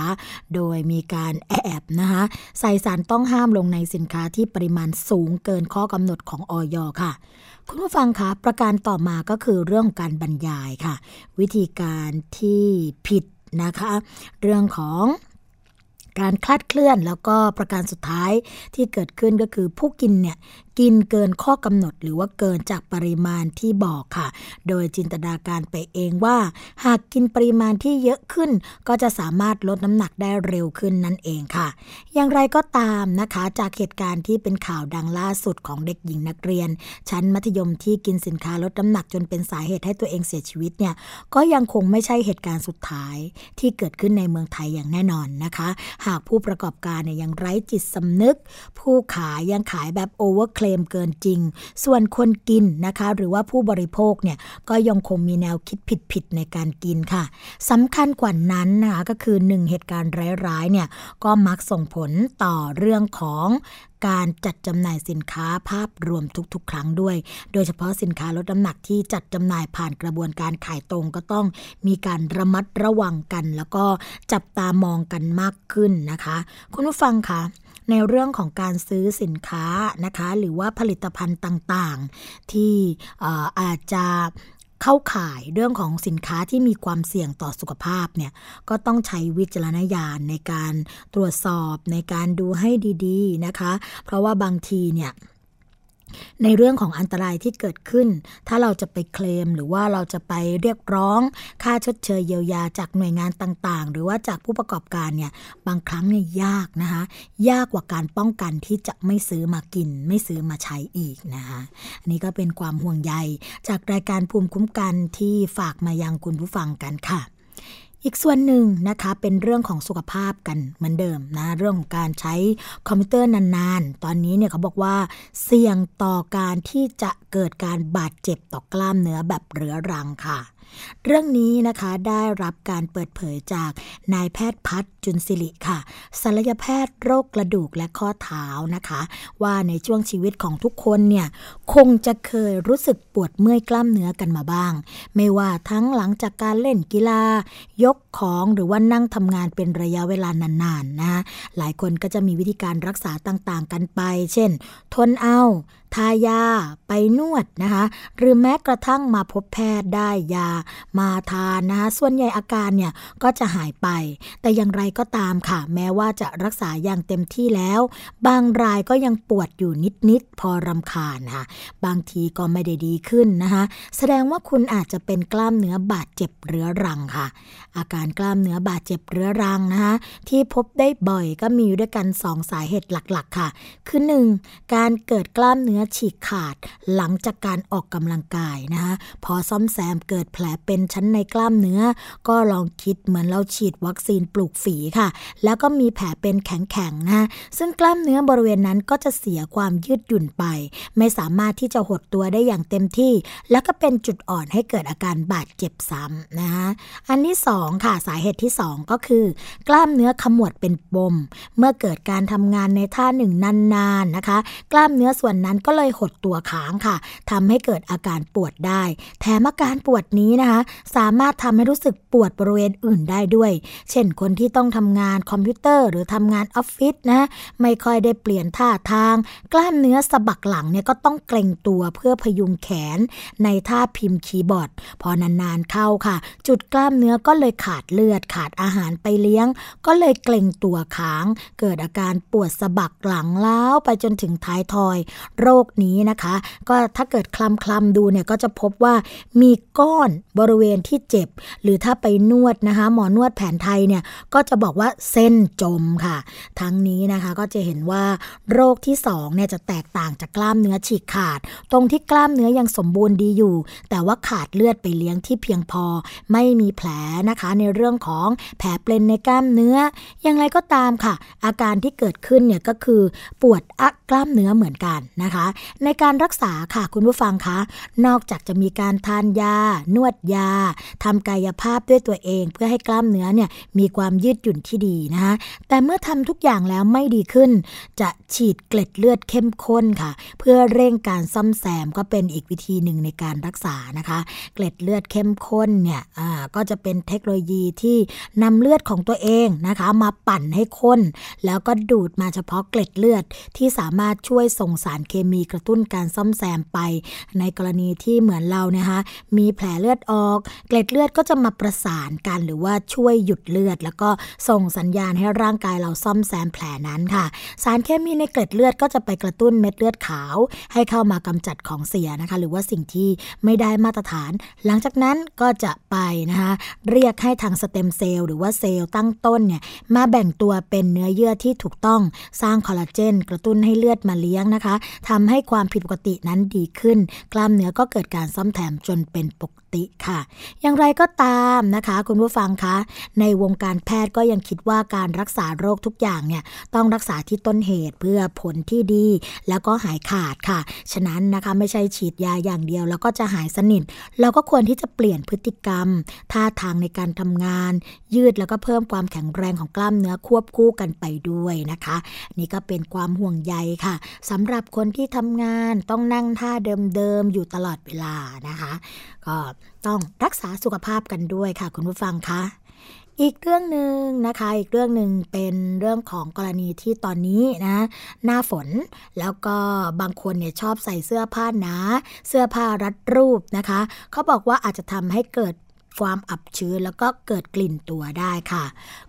โดยมีการแอบนะคะใส่สารต้องห้ามลงในสินค้าที่ปริมาณสูงเกินข้อกำหนดของออยค่ะ คุณผู้ฟังคะประการต่อมาก็คือเรื่องของการบรรยายค่ะ วิธีการที่ผิดนะคะ เรื่องของการคลาดเคลื่อนแล้วก็ประการสุดท้ายที่เกิดขึ้นก็คือผู้กินเนี่ย กินเกินข้อกำหนดหรือว่าเกินจากปริมาณที่บอกค่ะ โดยจินตนาการไปเองว่า หากกินปริมาณที่เยอะขึ้น ก็จะสามารถลดน้ำหนักได้เร็วขึ้นนั่นเองค่ะ อย่างไรก็ตามนะคะจากเหตุการณ์ที่เป็นข่าวดังล่าสุดของเด็กหญิงนักเรียน ชั้นมัธยมที่กินสินค้าลดน้ำหนักจนเป็นสาเหตุให้ตัวเองเสียชีวิตเนี่ยก็ยังคงไม่ใช่เหตุการณ์สุดท้ายที่เกิดขึ้นในเมืองไทยอย่างแน่นอนนะคะ หากผู้ประกอบการเนี่ยยังไร้จิตสำนึก ผู้ขายยังขายแบบโอเวอร์เคลมเกินจริง ส่วนคนกินนะคะ หรือว่าผู้บริโภคเนี่ยก็ยังคงมีแนวคิดผิดๆในการกินค่ะสำคัญกว่านั้นนะคะก็คือหนึ่งเหตุการณ์ร้ายๆเนี่ยก็มักส่งผลต่อเรื่องของการจัดจำหน่ายสินค้าภาพรวมทุกๆ ครั้งด้วย โดยเฉพาะสินค้าลดน้ำหนักที่จัดจำหน่ายผ่านกระบวนการขายตรงก็ต้องมีการระมัดระวังกัน แล้วก็จับตามองกันมากขึ้นนะคะ คุณผู้ฟังคะ ในเรื่องของการซื้อสินค้านะคะ หรือว่าผลิตภัณฑ์ต่างๆ ที่อาจจะเข้าข่ายเรื่องของสินค้าที่มีความเสี่ยงต่อสุขภาพเนี่ยก็ต้องใช้วิจารณญาณในการตรวจสอบในการดูให้ดี ๆนะคะ เพราะว่าบางทีเนี่ย ในเรื่องของอันตรายที่เกิดขึ้น ถ้าเราจะไปเคลม หรือว่าเราจะไปเรียกร้อง ค่าชดเชยเยียวยาจากหน่วยงานต่างๆ หรือว่าจากผู้ประกอบการเนี่ยบางครั้งเนี่ยยากนะคะยากกว่าการป้องกันที่จะไม่ซื้อมากิน ไม่ซื้อมาใช้อีกนะคะอันนี้ก็เป็นความห่วงใย จากรายการภูมิคุ้มกันที่ฝากมายังคุณผู้ฟังกันค่ะ อีกส่วนหนึ่งนะคะเป็นเรื่องของสุขภาพกันเหมือนเดิมนะเรื่องของการใช้คอมพิวเตอร์นานๆ ตอนนี้เนี่ยเขาบอกว่าเสี่ยงต่อการที่จะเกิดการบาดเจ็บต่อกล้ามเนื้อแบบเรื้อรังค่ะ เรื่องนี้นะคะได้รับการเปิดเผยจากนายแพทย์พัฒจุนศิริค่ะศัลยแพทย์โรคกระดูกและข้อเท้านะคะ ว่าในช่วงชีวิตของทุกคนเนี่ยคงจะเคยรู้สึกปวดเมื่อยกล้ามเนื้อกันมาบ้าง ไม่ว่าทั้งหลังจากการเล่นกีฬา ยกของหรือว่านั่งทำงานเป็นระยะเวลานานๆนะหลายคนก็จะมีวิธีการรักษาต่างๆ กันไป เช่น ทนเอาทายาไปนวดนะคะ หรือแม้กระทั่งมาพบแพทย์ได้ยามาทานนะคะส่วนใหญ่อาการเนี่ยก็จะหายไป แต่อย่างไรก็ตามค่ะ แม้ว่าจะรักษาอย่างเต็มที่แล้ว บางรายก็ยังปวดอยู่นิดๆพอรำคาญค่ะ บางทีก็ไม่ได้ดีขึ้นนะคะ แสดงว่าคุณอาจจะเป็นกล้ามเนื้อบาดเจ็บเรื้อรังค่ะ อาการกล้ามเนื้อบาดเจ็บเรื้อรังนะคะที่พบได้บ่อยก็มีด้วยกัน 2 สาเหตุหลักๆ ค่ะ คือ 1. การเกิดกล้ามเนื้อฉีกขาดหลังจากการออกกำลังกายนะคะพอซ่อมแซมเกิดแผลเป็นชั้นในกล้ามเนื้อ ก็ลองคิดเหมือนเราฉีดวัคซีนปลูกฝีค่ะ แล้วก็มีแผลเป็นแข็งๆนะซึ่งกล้ามเนื้อบริเวณนั้นก็จะเสียความยืดหยุ่นไป ไม่สามารถที่จะหดตัวได้อย่างเต็มที่ แล้วก็เป็นจุดอ่อนให้เกิดอาการบาดเจ็บซ้ำนะคะอันที่2ค่ะสาเหตุที่ 2 ก็คือ กล้ามเนื้อขมวดเป็นปม เมื่อเกิดการทำงานในท่าหนึ่งนานๆนะคะ กล้ามเนื้อส่วนนั้นก็เลยหดตัวค้างค่ะทำให้เกิดอาการปวดได้ แถมอาการปวดนี้นะคะ สามารถทำให้รู้สึกปวดบริเวณอื่นได้ด้วย เช่นคนที่ต้องทำงานคอมพิวเตอร์หรือทำงานออฟฟิศนะไม่ค่อยได้เปลี่ยนท่าทาง กล้ามเนื้อสะบักหลังเนี่ยก็ต้องเกร็งตัวเพื่อพยุงแขน ในท่าพิมพ์คีย์บอร์ด พอนานๆเข้าค่ะ จุดกล้ามเนื้อก็เลยขาดเลือดขาดอาหารไปเลี้ยง ก็เลยเกร็งตัวค้าง เกิดอาการปวดสะบักหลังร้าวไปจนถึงท้ายทอย โรคนี้นะคะ ก็ถ้าเกิดคลำคลำดูเนี่ยก็จะพบว่ามีก้อนบริเวณที่เจ็บ หรือถ้าไปนวดนะคะ หมอนวดแผนไทยเนี่ยก็จะบอกว่าเส้นจมค่ะ ทั้งนี้นะคะก็จะเห็นว่าโรคที่2เนี่ยจะแตกต่างจากกล้ามเนื้อฉีกขาด ตรงที่กล้ามเนื้อยังสมบูรณ์ดีอยู่ แต่ว่าขาดเลือดไปเลี้ยงที่เพียงพอ ไม่มีแผลนะคะในเรื่องของแผลเป็นในกล้ามเนื้อ อย่างไรก็ตามค่ะ อาการที่เกิดขึ้นเนี่ยก็คือปวดอักกล้ามเนื้อเหมือนกันนะคะในการรักษาค่ะคุณผู้ฟังคะ นอกจากจะมีการทานยา นวดยาทำกายภาพด้วยตัวเอง เพื่อให้กล้ามเนื้อเนี่ยมีความยืดหยุ่นที่ดีนะคะแต่เมื่อทำทุกอย่างแล้วไม่ดีขึ้น จะฉีดเกล็ดเลือดเข้มข้นค่ะ เพื่อเร่งการซ่อมแซมก็เป็นอีกวิธีหนึ่งในการรักษานะคะ เกล็ดเลือดเข้มข้นเนี่ยก็จะเป็นเทคโนโลยีที่นำเลือดของตัวเองนะคะ มาปั่นให้ข้น แล้วก็ดูดมาเฉพาะเกล็ดเลือดที่สามารถช่วยส่งสารเคมีกระตุ้นการซ่อมแซมไป ในกรณีที่เหมือนเราเนี่ยคะมีแผลเลือดออก เกล็ดเลือดก็จะมาประสานกันหรือว่าช่วยหยุดเลือด แล้วก็ส่งสัญญาณให้ร่างกายเราซ่อมแซมแผลนั้นค่ะ สารเคมีในเกล็ดเลือดก็จะไปกระตุ้นเม็ดเลือดขาว ให้เข้ามากำจัดของเสียนะคะ หรือว่าสิ่งที่ไม่ได้มาตรฐาน หลังจากนั้นก็จะไปนะคะเรียกให้ทางสเต็มเซลล์หรือว่าเซลล์ตั้งต้นเนี่ยมาแบ่งตัวเป็นเนื้อเยื่อที่ถูกต้องสร้างคอลลาเจนกระตุ้นให้เลือดมาเลี้ยงนะคะทำให้ความผิดปกตินั้นดีขึ้น กล้ามเนื้อก็เกิดการซ่อมแถมจนเป็นปก ติค่ะ อย่างไรก็ตามนะคะ คุณผู้ฟังคะในวงการแพทย์ก็ยังคิดว่าการรักษาโรคทุกอย่างเนี่ยต้องรักษาที่ต้นเหตุเพื่อผลที่ดี แล้วก็หายขาดค่ะ ฉะนั้นนะคะไม่ใช่ฉีดยาอย่างเดียว แล้วก็จะหายสนิท เราก็ควรที่จะเปลี่ยนพฤติกรรม ท่าทางในการทำงาน ยืดแล้วก็เพิ่มความแข็งแรงของกล้ามเนื้อควบคู่กันไปด้วยนะคะ นี่ก็เป็นความห่วงใยค่ะสำหรับคนที่ทำงานต้องนั่งท่าเดิมๆอยู่ตลอดเวลานะคะ ก็ต้องรักษาสุขภาพกันด้วยค่ะ คุณผู้ฟังคะอีกเรื่องหนึ่งนะคะ อีกเรื่องหนึ่งเป็นเรื่องของกรณีที่ตอนนี้นะ หน้าฝนแล้วก็บางคนเนี่ยชอบใส่เสื้อผ้าหนา เสื้อผ้ารัดรูปนะคะ เขาบอกว่าอาจจะทำให้เกิด ความอับชื้นแล้วก็เกิดกลิ่นตัวได้ค่ะ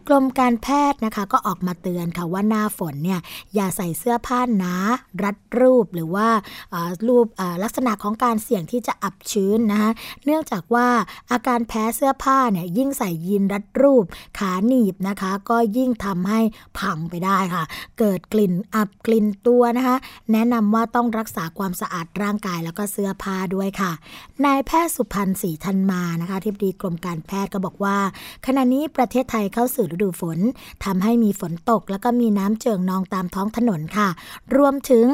กรมการแพทย์นะคะก็ออกมาเตือนค่ะว่าหน้าฝนเนี่ยอย่าใส่เสื้อผ้าหนารัดรูปหรือว่ารูปลักษณะของการเสี่ยงที่จะอับชื้นนะคะเนื่องจากว่าอาการแพ้เสื้อผ้าเนี่ยยิ่งใส่ยีนรัดรูป ขาหนีบนะคะ ก็ยิ่งทำให้พังไปได้ค่ะ เกิดกลิ่นอับกลิ่นตัวนะคะ แนะนำว่าต้องรักษาความสะอาดร่างกายแล้วก็เสื้อผ้าด้วยค่ะนายแพทย์สุพันธ์ศรีธันมานะคะที่ดีกรมการแพทย์ก็บอกว่า ขณะนี้ประเทศไทยเข้าสู่ฤดูฝนทำให้มีฝนตก แล้วก็มีน้ำเจิ่งนองตามท้องถนนค่ะ รวมถึง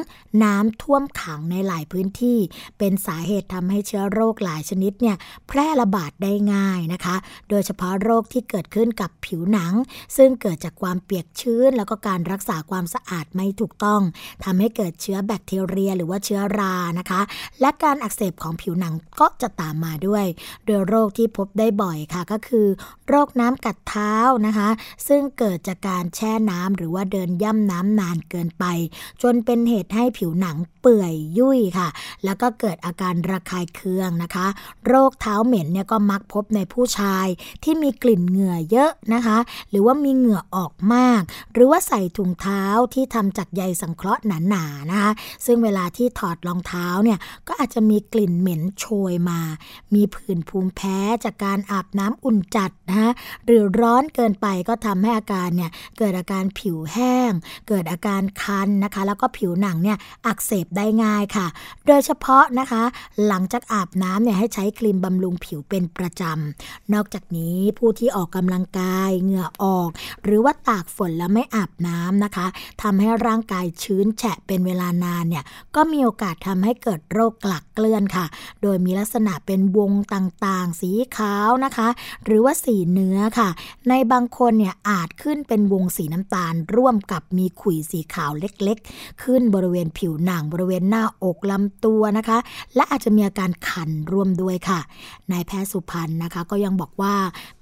น้ำท่วมขังในหลายพื้นที่ เป็นสาเหตุทำให้เชื้อโรคหลายชนิดเนี่ยแพร่ระบาดได้ง่ายนะคะ โดยเฉพาะโรคที่เกิดขึ้นกับผิวหนัง ซึ่งเกิดจากความเปียกชื้น แล้วก็การรักษาความสะอาดไม่ถูกต้องทำให้เกิดเชื้อแบคทีเรีย หรือว่าเชื้อรานะคะ และการอักเสบของผิวหนังก็จะตามมาด้วย โดยโรคที่พบได้บ่อยค่ะ ก็คือ โรคน้ำกัดเท้านะคะ ซึ่งเกิดจากการแช่น้ำหรือว่าเดินย่ำน้ำนานเกินไป จนเป็นเหตุให้ผิวหนังเปื่อยยุ่ยค่ะ แล้วก็เกิดอาการระคายเคืองนะคะ โรคเท้าเหม็นเนี่ยก็มักพบในผู้ชายที่มีกลิ่นเหงื่อเยอะนะคะ หรือว่ามีเหงื่อออกมาก หรือว่าใส่ถุงเท้าที่ทำจากใยสังเคราะห์หนาๆนะคะ ซึ่งเวลาที่ถอดรองเท้าเนี่ยก็อาจจะมีกลิ่นเหม็นโชยมา มีผื่นภูมิแพ้จากการอาบน้ำอุ่นจัดนะหรือร้อนเกินไปก็ทำให้อาการเนี่ยเกิดอาการผิวแห้ง เกิดอาการคันนะคะ แล้วก็ผิวหนังเนี่ยอักเสบได้ง่ายค่ะ โดยเฉพาะนะคะ หลังจากอาบน้ำเนี่ยให้ใช้ครีมบำรุงผิวเป็นประจำนอกจากนี้ผู้ที่ออกกำลังกายเหงื่อออก หรือว่าตากฝนแล้วไม่อาบน้ำนะคะทำให้ร่างกายชื้นแฉะเป็นเวลานานเนี่ยก็มีโอกาสทำให้เกิดโรคกลักเกลื่อนค่ะ โดยมีลักษณะเป็นวงต่างๆ สีขาวนะคะ หรือว่าสีเนื้อค่ะ ในบางคนเนี่ยอาจขึ้นเป็นวงสีน้ำตาล ร่วมกับมีขุยสีขาวเล็กๆ ขึ้นบริเวณผิวหนังบริเวณหน้าอกลำตัวนะคะ และอาจจะมีอาการคันร่วมด้วยค่ะนายแพทย์สุพันธ์นะคะ ก็ยังบอกว่า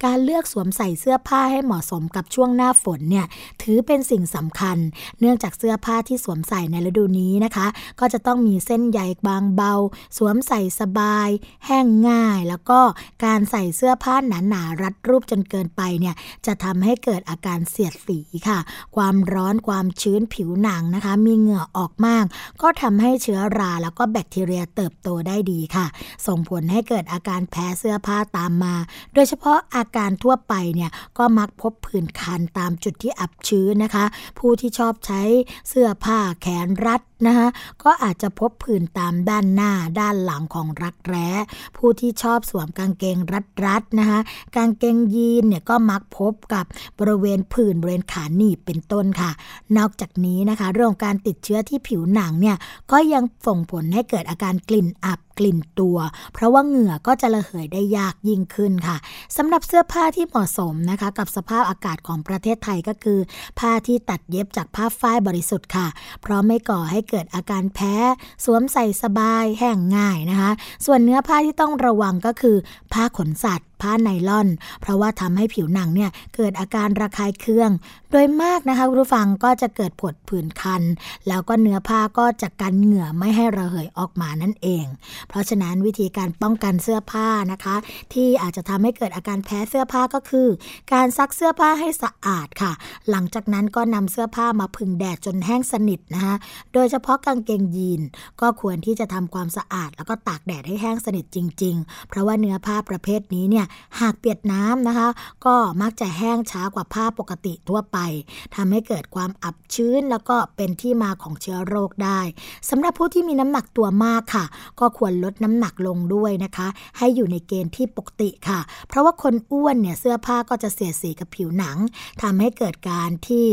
การเลือกสวมใส่เสื้อผ้าให้เหมาะสมกับช่วงหน้าฝนเนี่ยถือเป็นสิ่งสำคัญ เนื่องจากเสื้อผ้าที่สวมใส่ในฤดูนี้นะคะ ก็จะต้องมีเส้นใยบางเบา สวมใส่สบาย แห้งง่าย แล้วก็การใส่เสื้อผ้าหนาๆรัดรูปจนเกินไปเนี่ยจะทำให้เกิดอาการเสียดสีค่ะ ความร้อนความชื้นผิวหนังนะคะ มีเหงื่อออกมาก ก็ทำให้เชื้อราแล้วก็แบคทีเรียเติบโตได้ดีค่ะ ส่งผลให้เกิดอาการแพ้เสื้อผ้าตามมา โดยเฉพาะอาการทั่วไปเนี่ยก็มักพบผื่นคันตามจุดที่อับชื้นนะคะ ผู้ที่ชอบใช้เสื้อผ้าแขนรัด นะคะก็อาจจะพบผื่นตามด้านหน้าด้านหลังของรักแร้ ผู้ที่ชอบสวมกางเกงรัดๆนะคะกางเกงยีนเนี่ยก็มักพบกับบริเวณผื่นบริเวณขาหนีบเป็นต้นค่ะ นอกจากนี้นะคะเรื่องการติดเชื้อที่ผิวหนังเนี่ยก็ยังส่งผลให้เกิดอาการกลิ่นอับกลิ่นตัว เพราะว่าเหงื่อก็จะระเหยได้ยากยิ่งขึ้นค่ะสำหรับเสื้อผ้าที่เหมาะสมนะคะ กับสภาพอากาศของประเทศไทยก็คือ ผ้าที่ตัดเย็บจากผ้าฝ้ายบริสุทธิ์ค่ะ เพราะไม่ก่อให้เกิดอาการแพ้ สวมใส่สบายแห้งง่ายนะคะ ส่วนเนื้อผ้าที่ต้องระวังก็คือผ้าขนสัตว์ ผ้าไนล่อน เพราะว่าทำให้ผิวหนังเนี่ยเกิดอาการระคายเคือง โดยมากนะคะคุณผู้ฟังก็จะเกิดผดผื่นคัน แล้วก็เนื้อผ้าก็จะกันเหงื่อไม่ให้ระเหยออกมานั่นเอง เพราะฉะนั้นวิธีการป้องกันเสื้อผ้านะคะ ที่อาจจะทำให้เกิดอาการแพ้เสื้อผ้าก็คือ การซักเสื้อผ้าให้สะอาดค่ะ หลังจากนั้นก็นำเสื้อผ้ามาพึ่งแดดจนแห้งสนิทนะคะโดยเฉพาะกางเกงยีน ก็ควรที่จะทำความสะอาด แล้วก็ตากแดดให้แห้งสนิทจริง ๆ เพราะว่าเนื้อผ้าประเภทนี้เนี่ยหากเปียกน้ำนะคะ ก็มักจะแห้งช้ากว่าผ้าปกติทั่วไปทำให้เกิดความอับชื้น แล้วก็เป็นที่มาของเชื้อโรคได้สำหรับผู้ที่มีน้ำหนักตัวมากค่ะ ก็ควรลดน้ำหนักลงด้วยนะคะ ให้อยู่ในเกณฑ์ที่ปกติค่ะ เพราะว่าคนอ้วนเนี่ยเสื้อผ้าก็จะเสียดสีกับผิวหนังทำให้เกิดการที่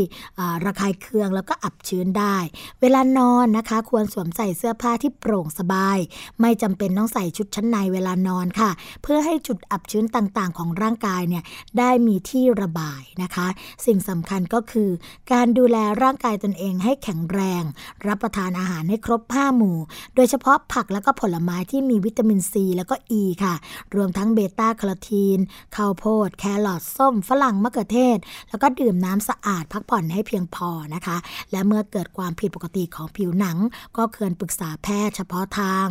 ระคายเคืองแล้วก็อับชื้นได้ เวลานอนนะคะ ควรสวมใส่เสื้อผ้าที่โปร่งสบาย ไม่จำเป็นต้องใส่ชุดชั้นในเวลานอนค่ะ เพื่อให้จุดอับชื้นต่างๆ ของร่างกายเนี่ยได้มีที่ระบายนะคะ สิ่งสำคัญก็คือ การดูแลร่างกายตนเองให้แข็งแรง รับประทานอาหารให้ครบ5หมู่ โดยเฉพาะผักแล้วก็ผลไม้ที่มีวิตามินซีแล้วก็อ e ีค่ะ รวมทั้งเบต้าแคโรทีนข้าวโพด แครอทส้ม ฝรั่งมะเขือเทศ แล้วก็ดื่มน้ำสะอาดพักผ่อนให้เพียงพอนะคะ และเมื่อเกิดความผิดปกติของผิวหนัง ก็ควรปรึกษาแพทย์เฉพาะทาง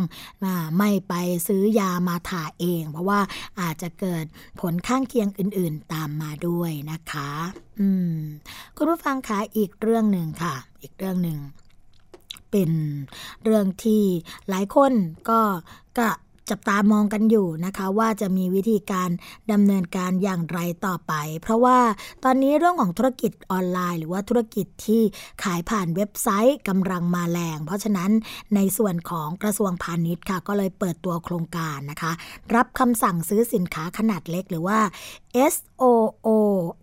ไม่ไปซื้อยามาทาเอง เพราะว่าอาจจะเกิดผลข้างเคียงอื่นๆตามมาด้วยนะคะ อืม คุณผู้ฟังคะอีกเรื่องหนึ่งค่ะ อีกเรื่องหนึ่งเป็นเรื่องที่หลายคนก็ก็ จับตามองกันอยู่นะคะว่าจะมีวิธีการดำเนินการอย่างไรต่อไป เพราะว่าตอนนี้เรื่องของธุรกิจออนไลน์ หรือว่าธุรกิจที่ขายผ่านเว็บไซต์กำลังมาแรง เพราะฉะนั้นในส่วนของกระทรวงพาณิชย์ค่ะก็เลยเปิดตัวโครงการนะคะ รับคำสั่งซื้อสินค้าขนาดเล็กหรือว่า S.O.O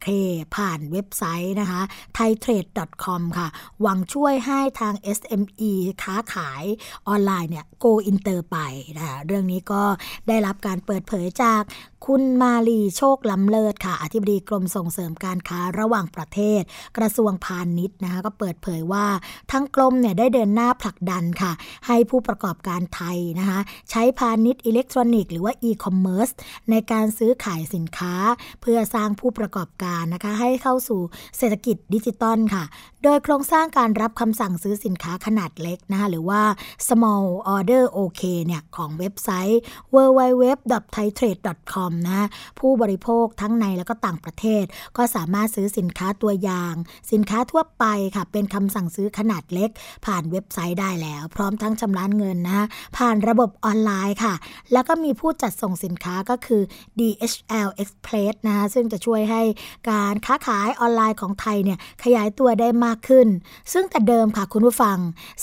SOOK ผ่านเว็บไซต์นะคะ thaitrade.com ค่ะ หวังช่วยให้ทาง SME ค้าขายออนไลน์เนี่ย go inter ไปนะคะเรื่องนี้ก็ได้รับการเปิดเผยจากคุณมาลีโชคล้ำเลิศค่ะ อธิบดีกรมส่งเสริมการค้าระหว่างประเทศ กระทรวงพาณิชย์นะคะก็เปิดเผยว่าทั้งกรมเนี่ยได้เดินหน้าผลักดันค่ะ ให้ผู้ประกอบการไทยนะคะใช้พาณิชย์อิเล็กทรอนิกส์หรือว่าอีคอมเมิร์ซในการซื้อขายสินค้า เพื่อสร้างผู้ประกอบการนะคะ ให้เข้าสู่เศรษฐกิจดิจิตอลค่ะโดยโครงสร้างการรับคำสั่งซื้อสินค้าขนาดเล็กนะคะหรือว่า small order OK เนี่ย ของเว็บไซต์ www.thaitrade.com นะผู้บริโภคทั้งในและก็ต่างประเทศ ก็สามารถซื้อสินค้าตัวอย่าง สินค้าทั่วไปค่ะ เป็นคำสั่งซื้อขนาดเล็ก ผ่านเว็บไซต์ได้แล้ว พร้อมทั้งชำระเงินนะผ่านระบบออนไลน์ค่ะ แล้วก็มีผู้จัดส่งสินค้าก็คือ DHL Express นะคะซึ่งจะช่วยให้การค้าขายออนไลน์ของไทยเนี่ยขยายตัวได้มากขึ้น ซึ่งแต่เดิมค่ะคุณผู้ฟัง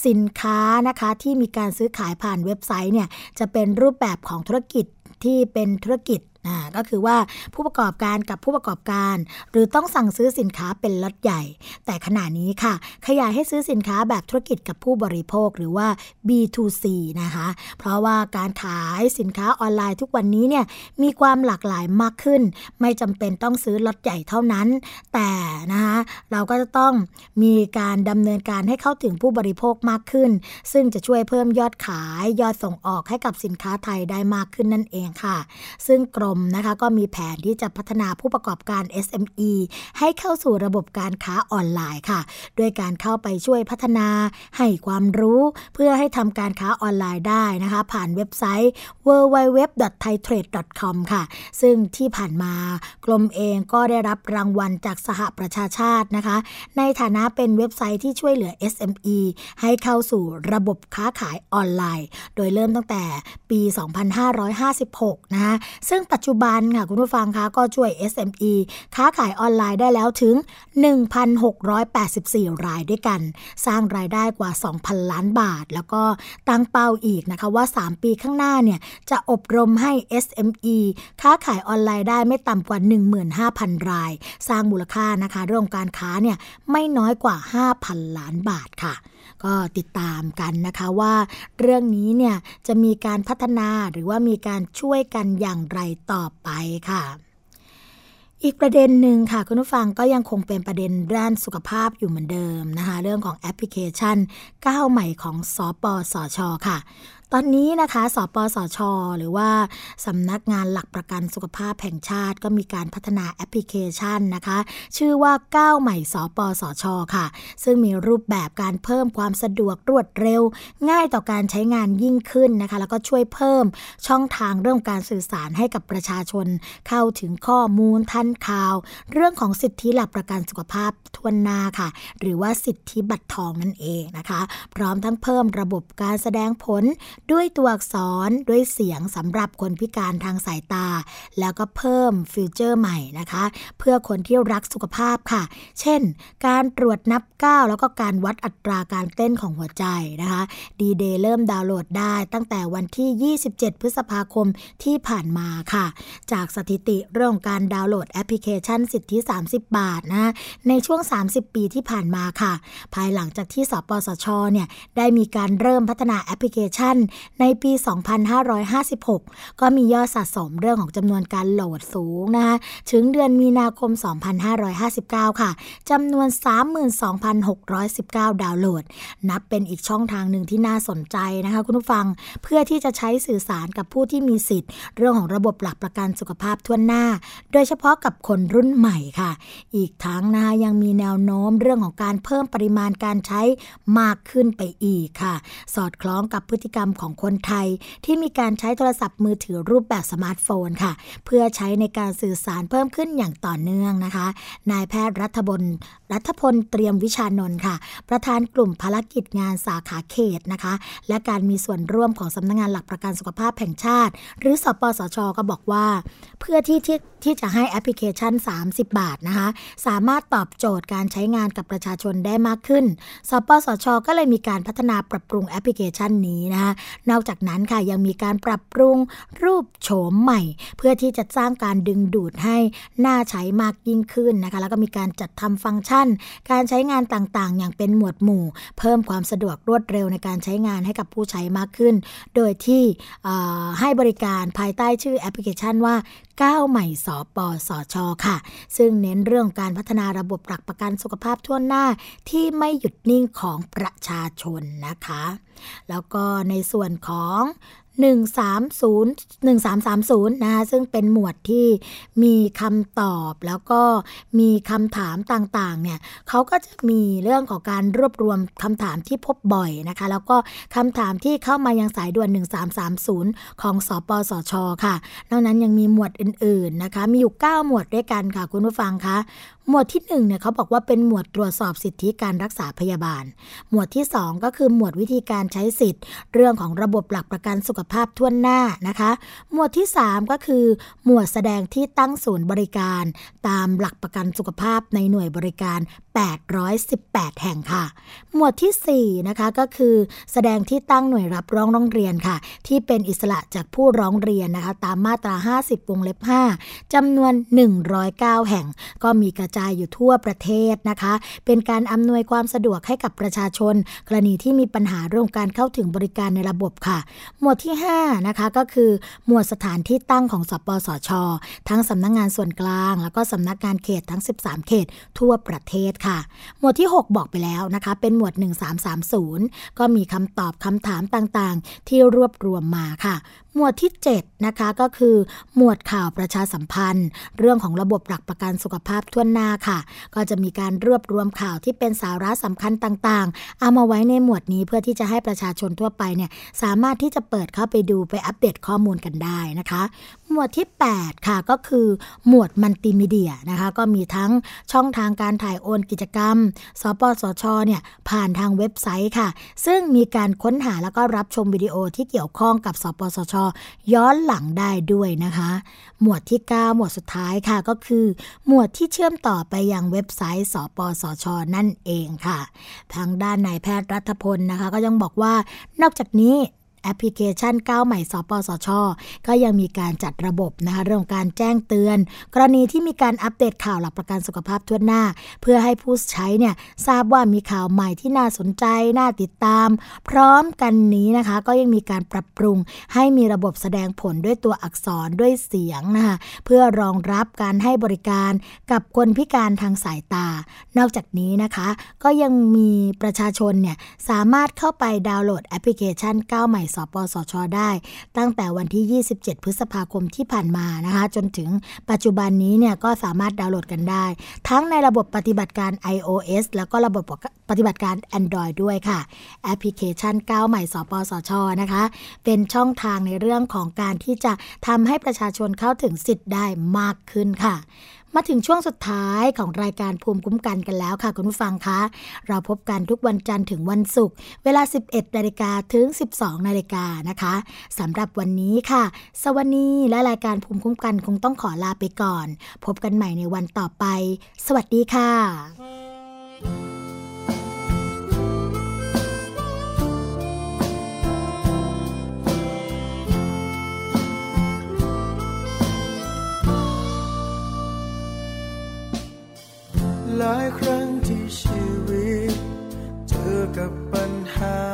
สินค้านะคะที่มีการซื้อขายผ่านเว็บไซต์เนี่ยจะเป็นรูปแบบของธุรกิจที่เป็นธุรกิจ นะก็คือว่าผู้ประกอบการกับผู้ประกอบการ หรือต้องสั่งซื้อสินค้าเป็นล็อตใหญ่ แต่ขณะนี้ค่ะ ขยายให้ซื้อสินค้าแบบธุรกิจกับผู้บริโภคหรือว่า B2C นะคะ เพราะว่าการขายสินค้าออนไลน์ทุกวันนี้เนี่ยมีความหลากหลายมากขึ้น ไม่จำเป็นต้องซื้อล็อตใหญ่เท่านั้น แต่นะคะเราก็จะต้องมีการดำเนินการให้เข้าถึงผู้บริโภคมากขึ้น ซึ่งจะช่วยเพิ่มยอดขายยอดส่งออกให้กับสินค้าไทยได้มากขึ้นนั่นเองค่ะ ซึ่งกรมนะคะก็มีแผนที่จะพัฒนาผู้ประกอบการ SME ให้เข้าสู่ระบบการค้าออนไลน์ค่ะ ด้วยการเข้าไปช่วยพัฒนาให้ความรู้ เพื่อให้ทำการค้าออนไลน์ได้นะคะ ผ่านเว็บไซต์ www.thaitrade.com ค่ะ ซึ่งที่ผ่านมากรมเองก็ได้รับรางวัลจากสหประชาชาตินะคะ ในฐานะเป็นเว็บไซต์ที่ช่วยเหลือ SME ให้เข้าสู่ระบบค้าขายออนไลน์ โดยเริ่มตั้งแต่ปี 2556 นะคะซึ่งปัจจุบันค่ะคุณผู้ฟังคะก็ช่วย SME ค้าขายออนไลน์ได้แล้วถึง 1,684 รายด้วยกัน สร้างรายได้กว่า 2,000 ล้านบาท แล้วก็ตั้งเป้าอีกนะคะว่า 3 ปีข้างหน้าเนี่ยจะอบรมให้ SME ค้าขายออนไลน์ได้ไม่ต่ำกว่า 15,000 ราย สร้างมูลค่านะคะเรื่องการค้าเนี่ยไม่น้อยกว่า 5,000 ล้านบาทค่ะ ก็ติดตามกันนะคะว่าเรื่องนี้เนี่ยจะมีการพัฒนาหรือว่ามีการช่วยกันอย่างไรต่อไปค่ะอีกประเด็นหนึ่งค่ะ คุณผู้ฟังก็ยังคงเป็นประเด็นด้านสุขภาพอยู่เหมือนเดิมนะคะ เรื่องของแอปพลิเคชันก้าวใหม่ของสอปอสอชอค่ะ ตอนนี้นะคะ สปสช หรือว่าสำนักงานหลักประกันสุขภาพแห่งชาติก็มีการพัฒนาแอปพลิเคชันนะคะ ชื่อว่าก้าวใหม่สปสช ค่ะ ซึ่งมีรูปแบบการเพิ่มความสะดวกรวดเร็ว ง่ายต่อการใช้งานยิ่งขึ้นนะคะ แล้วก็ช่วยเพิ่มช่องทางเรื่องการสื่อสารให้กับประชาชน เข้าถึงข้อมูลทันข่าว เรื่องของสิทธิหลักประกันสุขภาพทวนนาค่ะ หรือว่าสิทธิบัตรทองนั่นเองนะคะ พร้อมทั้งเพิ่มระบบการแสดงผลด้วยตัวอักษรด้วยเสียงสำหรับคนพิการทางสายตา แล้วก็เพิ่มฟิวเจอร์ใหม่นะคะ เพื่อคนที่รักสุขภาพค่ะ เช่น การตรวจนับก้าวแล้วก็การวัดอัตราการเต้นของหัวใจนะคะดีเดย์เริ่มดาวน์โหลดได้ตั้งแต่วันที่ 27 พฤษภาคมที่ผ่านมาค่ะ จากสถิติเรื่องการดาวน์โหลดแอปพลิเคชันสิทธิ 30 บาทนะในช่วง 30 ปีที่ผ่านมาค่ะ ภายหลังจากที่สปสชเนี่ยได้มีการเริ่มพัฒนาแอปพลิเคชันในปี 2556 ก็มียอดสะสมเรื่องของจำนวนการโหลดสูงนะคะถึงเดือนมีนาคม 2559 ค่ะจำนวน 32,619 ดาวน์โหลด นับเป็นอีกช่องทางหนึ่งที่น่าสนใจนะคะคุณผู้ฟังเพื่อที่จะใช้สื่อสารกับผู้ที่มีสิทธิ์ เรื่องของระบบหลักประกันสุขภาพทั่วหน้า โดยเฉพาะกับคนรุ่นใหม่ค่ะ อีกทั้งนะคะยังมีแนวโน้มเรื่องของการเพิ่มปริมาณการใช้มากขึ้นไปอีกค่ะ สอดคล้องกับพฤติกรรมของคนไทย ที่มีการใช้โทรศัพท์มือถือรูปแบบสมาร์ทโฟนค่ะ เพื่อใช้ในการสื่อสารเพิ่มขึ้นอย่างต่อเนื่องนะคะ นายแพทย์รัฐบลรัฐพลเตรียมวิชานนท์ค่ะ ประธานกลุ่มภารกิจงานสาขาเขตนะคะ และการมีส่วนร่วมของสำนักงงานหลักประกันสุขภาพแห่งชาติ หรือสปสช ก็บอกว่า เพื่อที่ที่ที่จะให้แอปพลิเคชัน 30 บาทนะคะ สามารถตอบโจทย์การใช้งานกับประชาชนได้มากขึ้น สปสช ก็เลยมีการพัฒนาปรับปรุงแอปพลิเคชันนี้นะคะนอกจากนั้นค่ะยังมีการปรับปรุงรูปโฉมใหม่ เพื่อที่จะสร้างการดึงดูดให้น่าใช้มากยิ่งขึ้นนะคะ แล้วก็มีการจัดทำฟังก์ชัน การใช้งานต่างๆ อย่างเป็นหมวดหมู่ เพิ่มความสะดวกรวดเร็วในการใช้งานให้กับผู้ใช้มากขึ้น โดยที่ให้บริการภายใต้ชื่อแอปพลิเคชันว่าก้าวใหม่สปสอชอค่ะ ซึ่งเน้นเรื่องการพัฒนาระบบหลักประกันสุขภาพทั่วหน้าที่ไม่หยุดนิ่งของประชาชนนะคะ แล้วก็ในส่วนของ 130 1330นะคะซึ่งเป็นหมวดที่มีคำตอบแล้วก็มีคำถามต่างๆเนี่ยเขาก็จะมีเรื่องของการรวบรวมคำถามที่พบบ่อยนะคะแล้วก็คำถามที่เข้ามายังสายด่วน 1330 ของสอปสช ค่ะ นอกนั้นยังมีหมวดอื่นๆนะคะมีอยู่ 9 หมวดด้วยกันค่ะคุณผู้ฟังคะหมวดที่1เนี่ยเขาบอกว่าเป็นหมวดตรวจสอบสิทธิการรักษาพยาบาล หมวดที่ 2 ก็คือหมวดวิธีการใช้สิทธิ์ เรื่องของระบบหลักประกันสุขภาพทั่วหน้านะคะ หมวดที่ 3 ก็คือ หมวดแสดงที่ตั้งศูนย์บริการ ตามหลักประกันสุขภาพในหน่วยบริการ 818 แห่งค่ะ หมวดที่ 4 นะคะก็คือแสดงที่ตั้งหน่วยรับร้องร้องเรียนค่ะ ที่เป็นอิสระจากผู้ร้องเรียนนะคะ ตามมาตรา 50 วงเล็บ 5จำนวน 109 แห่ง ก็มีกระจายอยู่ทั่วประเทศนะคะ เป็นการอำนวยความสะดวกให้กับประชาชน กรณีที่มีปัญหาเรื่องการเข้าถึงบริการในระบบค่ะ หมวดที่5นะคะก็คือหมวดสถานที่ตั้งของสปสช ทั้งสำนักงงานส่วนกลาง แล้วก็สำนักงานเขตทั้ง 13 เขตทั่วประเทศค่ะ หมวดที่ 6 บอกไปแล้วนะคะ เป็นหมวด 1330 ก็มีคำตอบคำถามต่างๆ ที่รวบรวมมาค่ะ หมวดที่ 7 นะคะก็คือ หมวดข่าวประชาสัมพันธ์ เรื่องของระบบหลักประกันสุขภาพทั่วหน้าค่ะ ก็จะมีการรวบรวมข่าวที่เป็นสาระสำคัญต่างๆ เอามาไว้ในหมวดนี้เพื่อที่จะให้ประชาชนทั่วไปเนี่ยสามารถที่จะเปิดเข้าไปดูไปอัปเดตข้อมูลกันได้นะคะ หมวดที่ 8 ค่ะก็คือ หมวดมัลติมีเดียนะคะก็มีทั้งช่องทางการถ่ายโอนกิจกรรม สปสชเนี่ยผ่านทางเว็บไซต์ค่ะ ซึ่งมีการค้นหาแล้วก็รับชมวิดีโอที่เกี่ยวข้องกับ สปสชย้อนหลังได้ด้วยนะคะ หมวดที่ 9 หมวดสุดท้ายค่ะก็คือ หมวดที่เชื่อมต่อไปยังเว็บไซต์ สปสช นั่นเองค่ะ ทางด้านนายแพทย์รัฐพลนะคะ ก็ยังบอกว่านอกจากนี้ แอปพลิเคชันก้าวใหม่สปสช ก็ยังมีการจัดระบบนะคะเรื่องการแจ้งเตือน กรณีที่มีการอัปเดตข่าวหลักประกันสุขภาพทั่วหน้า เพื่อให้ผู้ใช้เนี่ยทราบว่ามีข่าวใหม่ที่น่าสนใจ น่าติดตาม พร้อมกันนี้นะคะ ก็ยังมีการปรับปรุง ให้มีระบบแสดงผลด้วยตัวอักษรด้วยเสียงนะคะเพื่อรองรับการให้บริการกับคนพิการทางสายตา นอกจากนี้นะคะ ก็ยังมีประชาชนเนี่ยสามารถเข้าไปดาวน์โหลดแอปพลิเคชันก้าวใหม่สปสชได้ ตั้งแต่วันที่ 27 พฤษภาคมที่ผ่านมานะคะจนถึงปัจจุบันนี้เนี่ยก็สามารถดาวน์โหลดกันได้ ทั้งในระบบปฏิบัติการ iOS แล้วก็ระบบปฏิบัติการ Android ด้วยค่ะ แอปพลิเคชันก้าวใหม่สปสชนะคะ เป็นช่องทางในเรื่องของการที่จะทำให้ประชาชนเข้าถึงสิทธิ์ได้มากขึ้นค่ะ มาถึงช่วงสุดท้ายของรายการภูมิคุ้มกันกันแล้วค่ะคุณผู้ฟังคะเราพบกันทุกวันจันทร์ถึงวันศุกร์เวลา 11นาฬิกาถึง 12นาฬิกานะคะสำหรับวันนี้ค่ะ สวัสดีและรายการภูมิคุ้มกันคงต้องขอลาไปก่อน พบกันใหม่ในวันต่อไป สวัสดีค่ะ หลายครั้งที่ชีวิต เจอกับปัญหา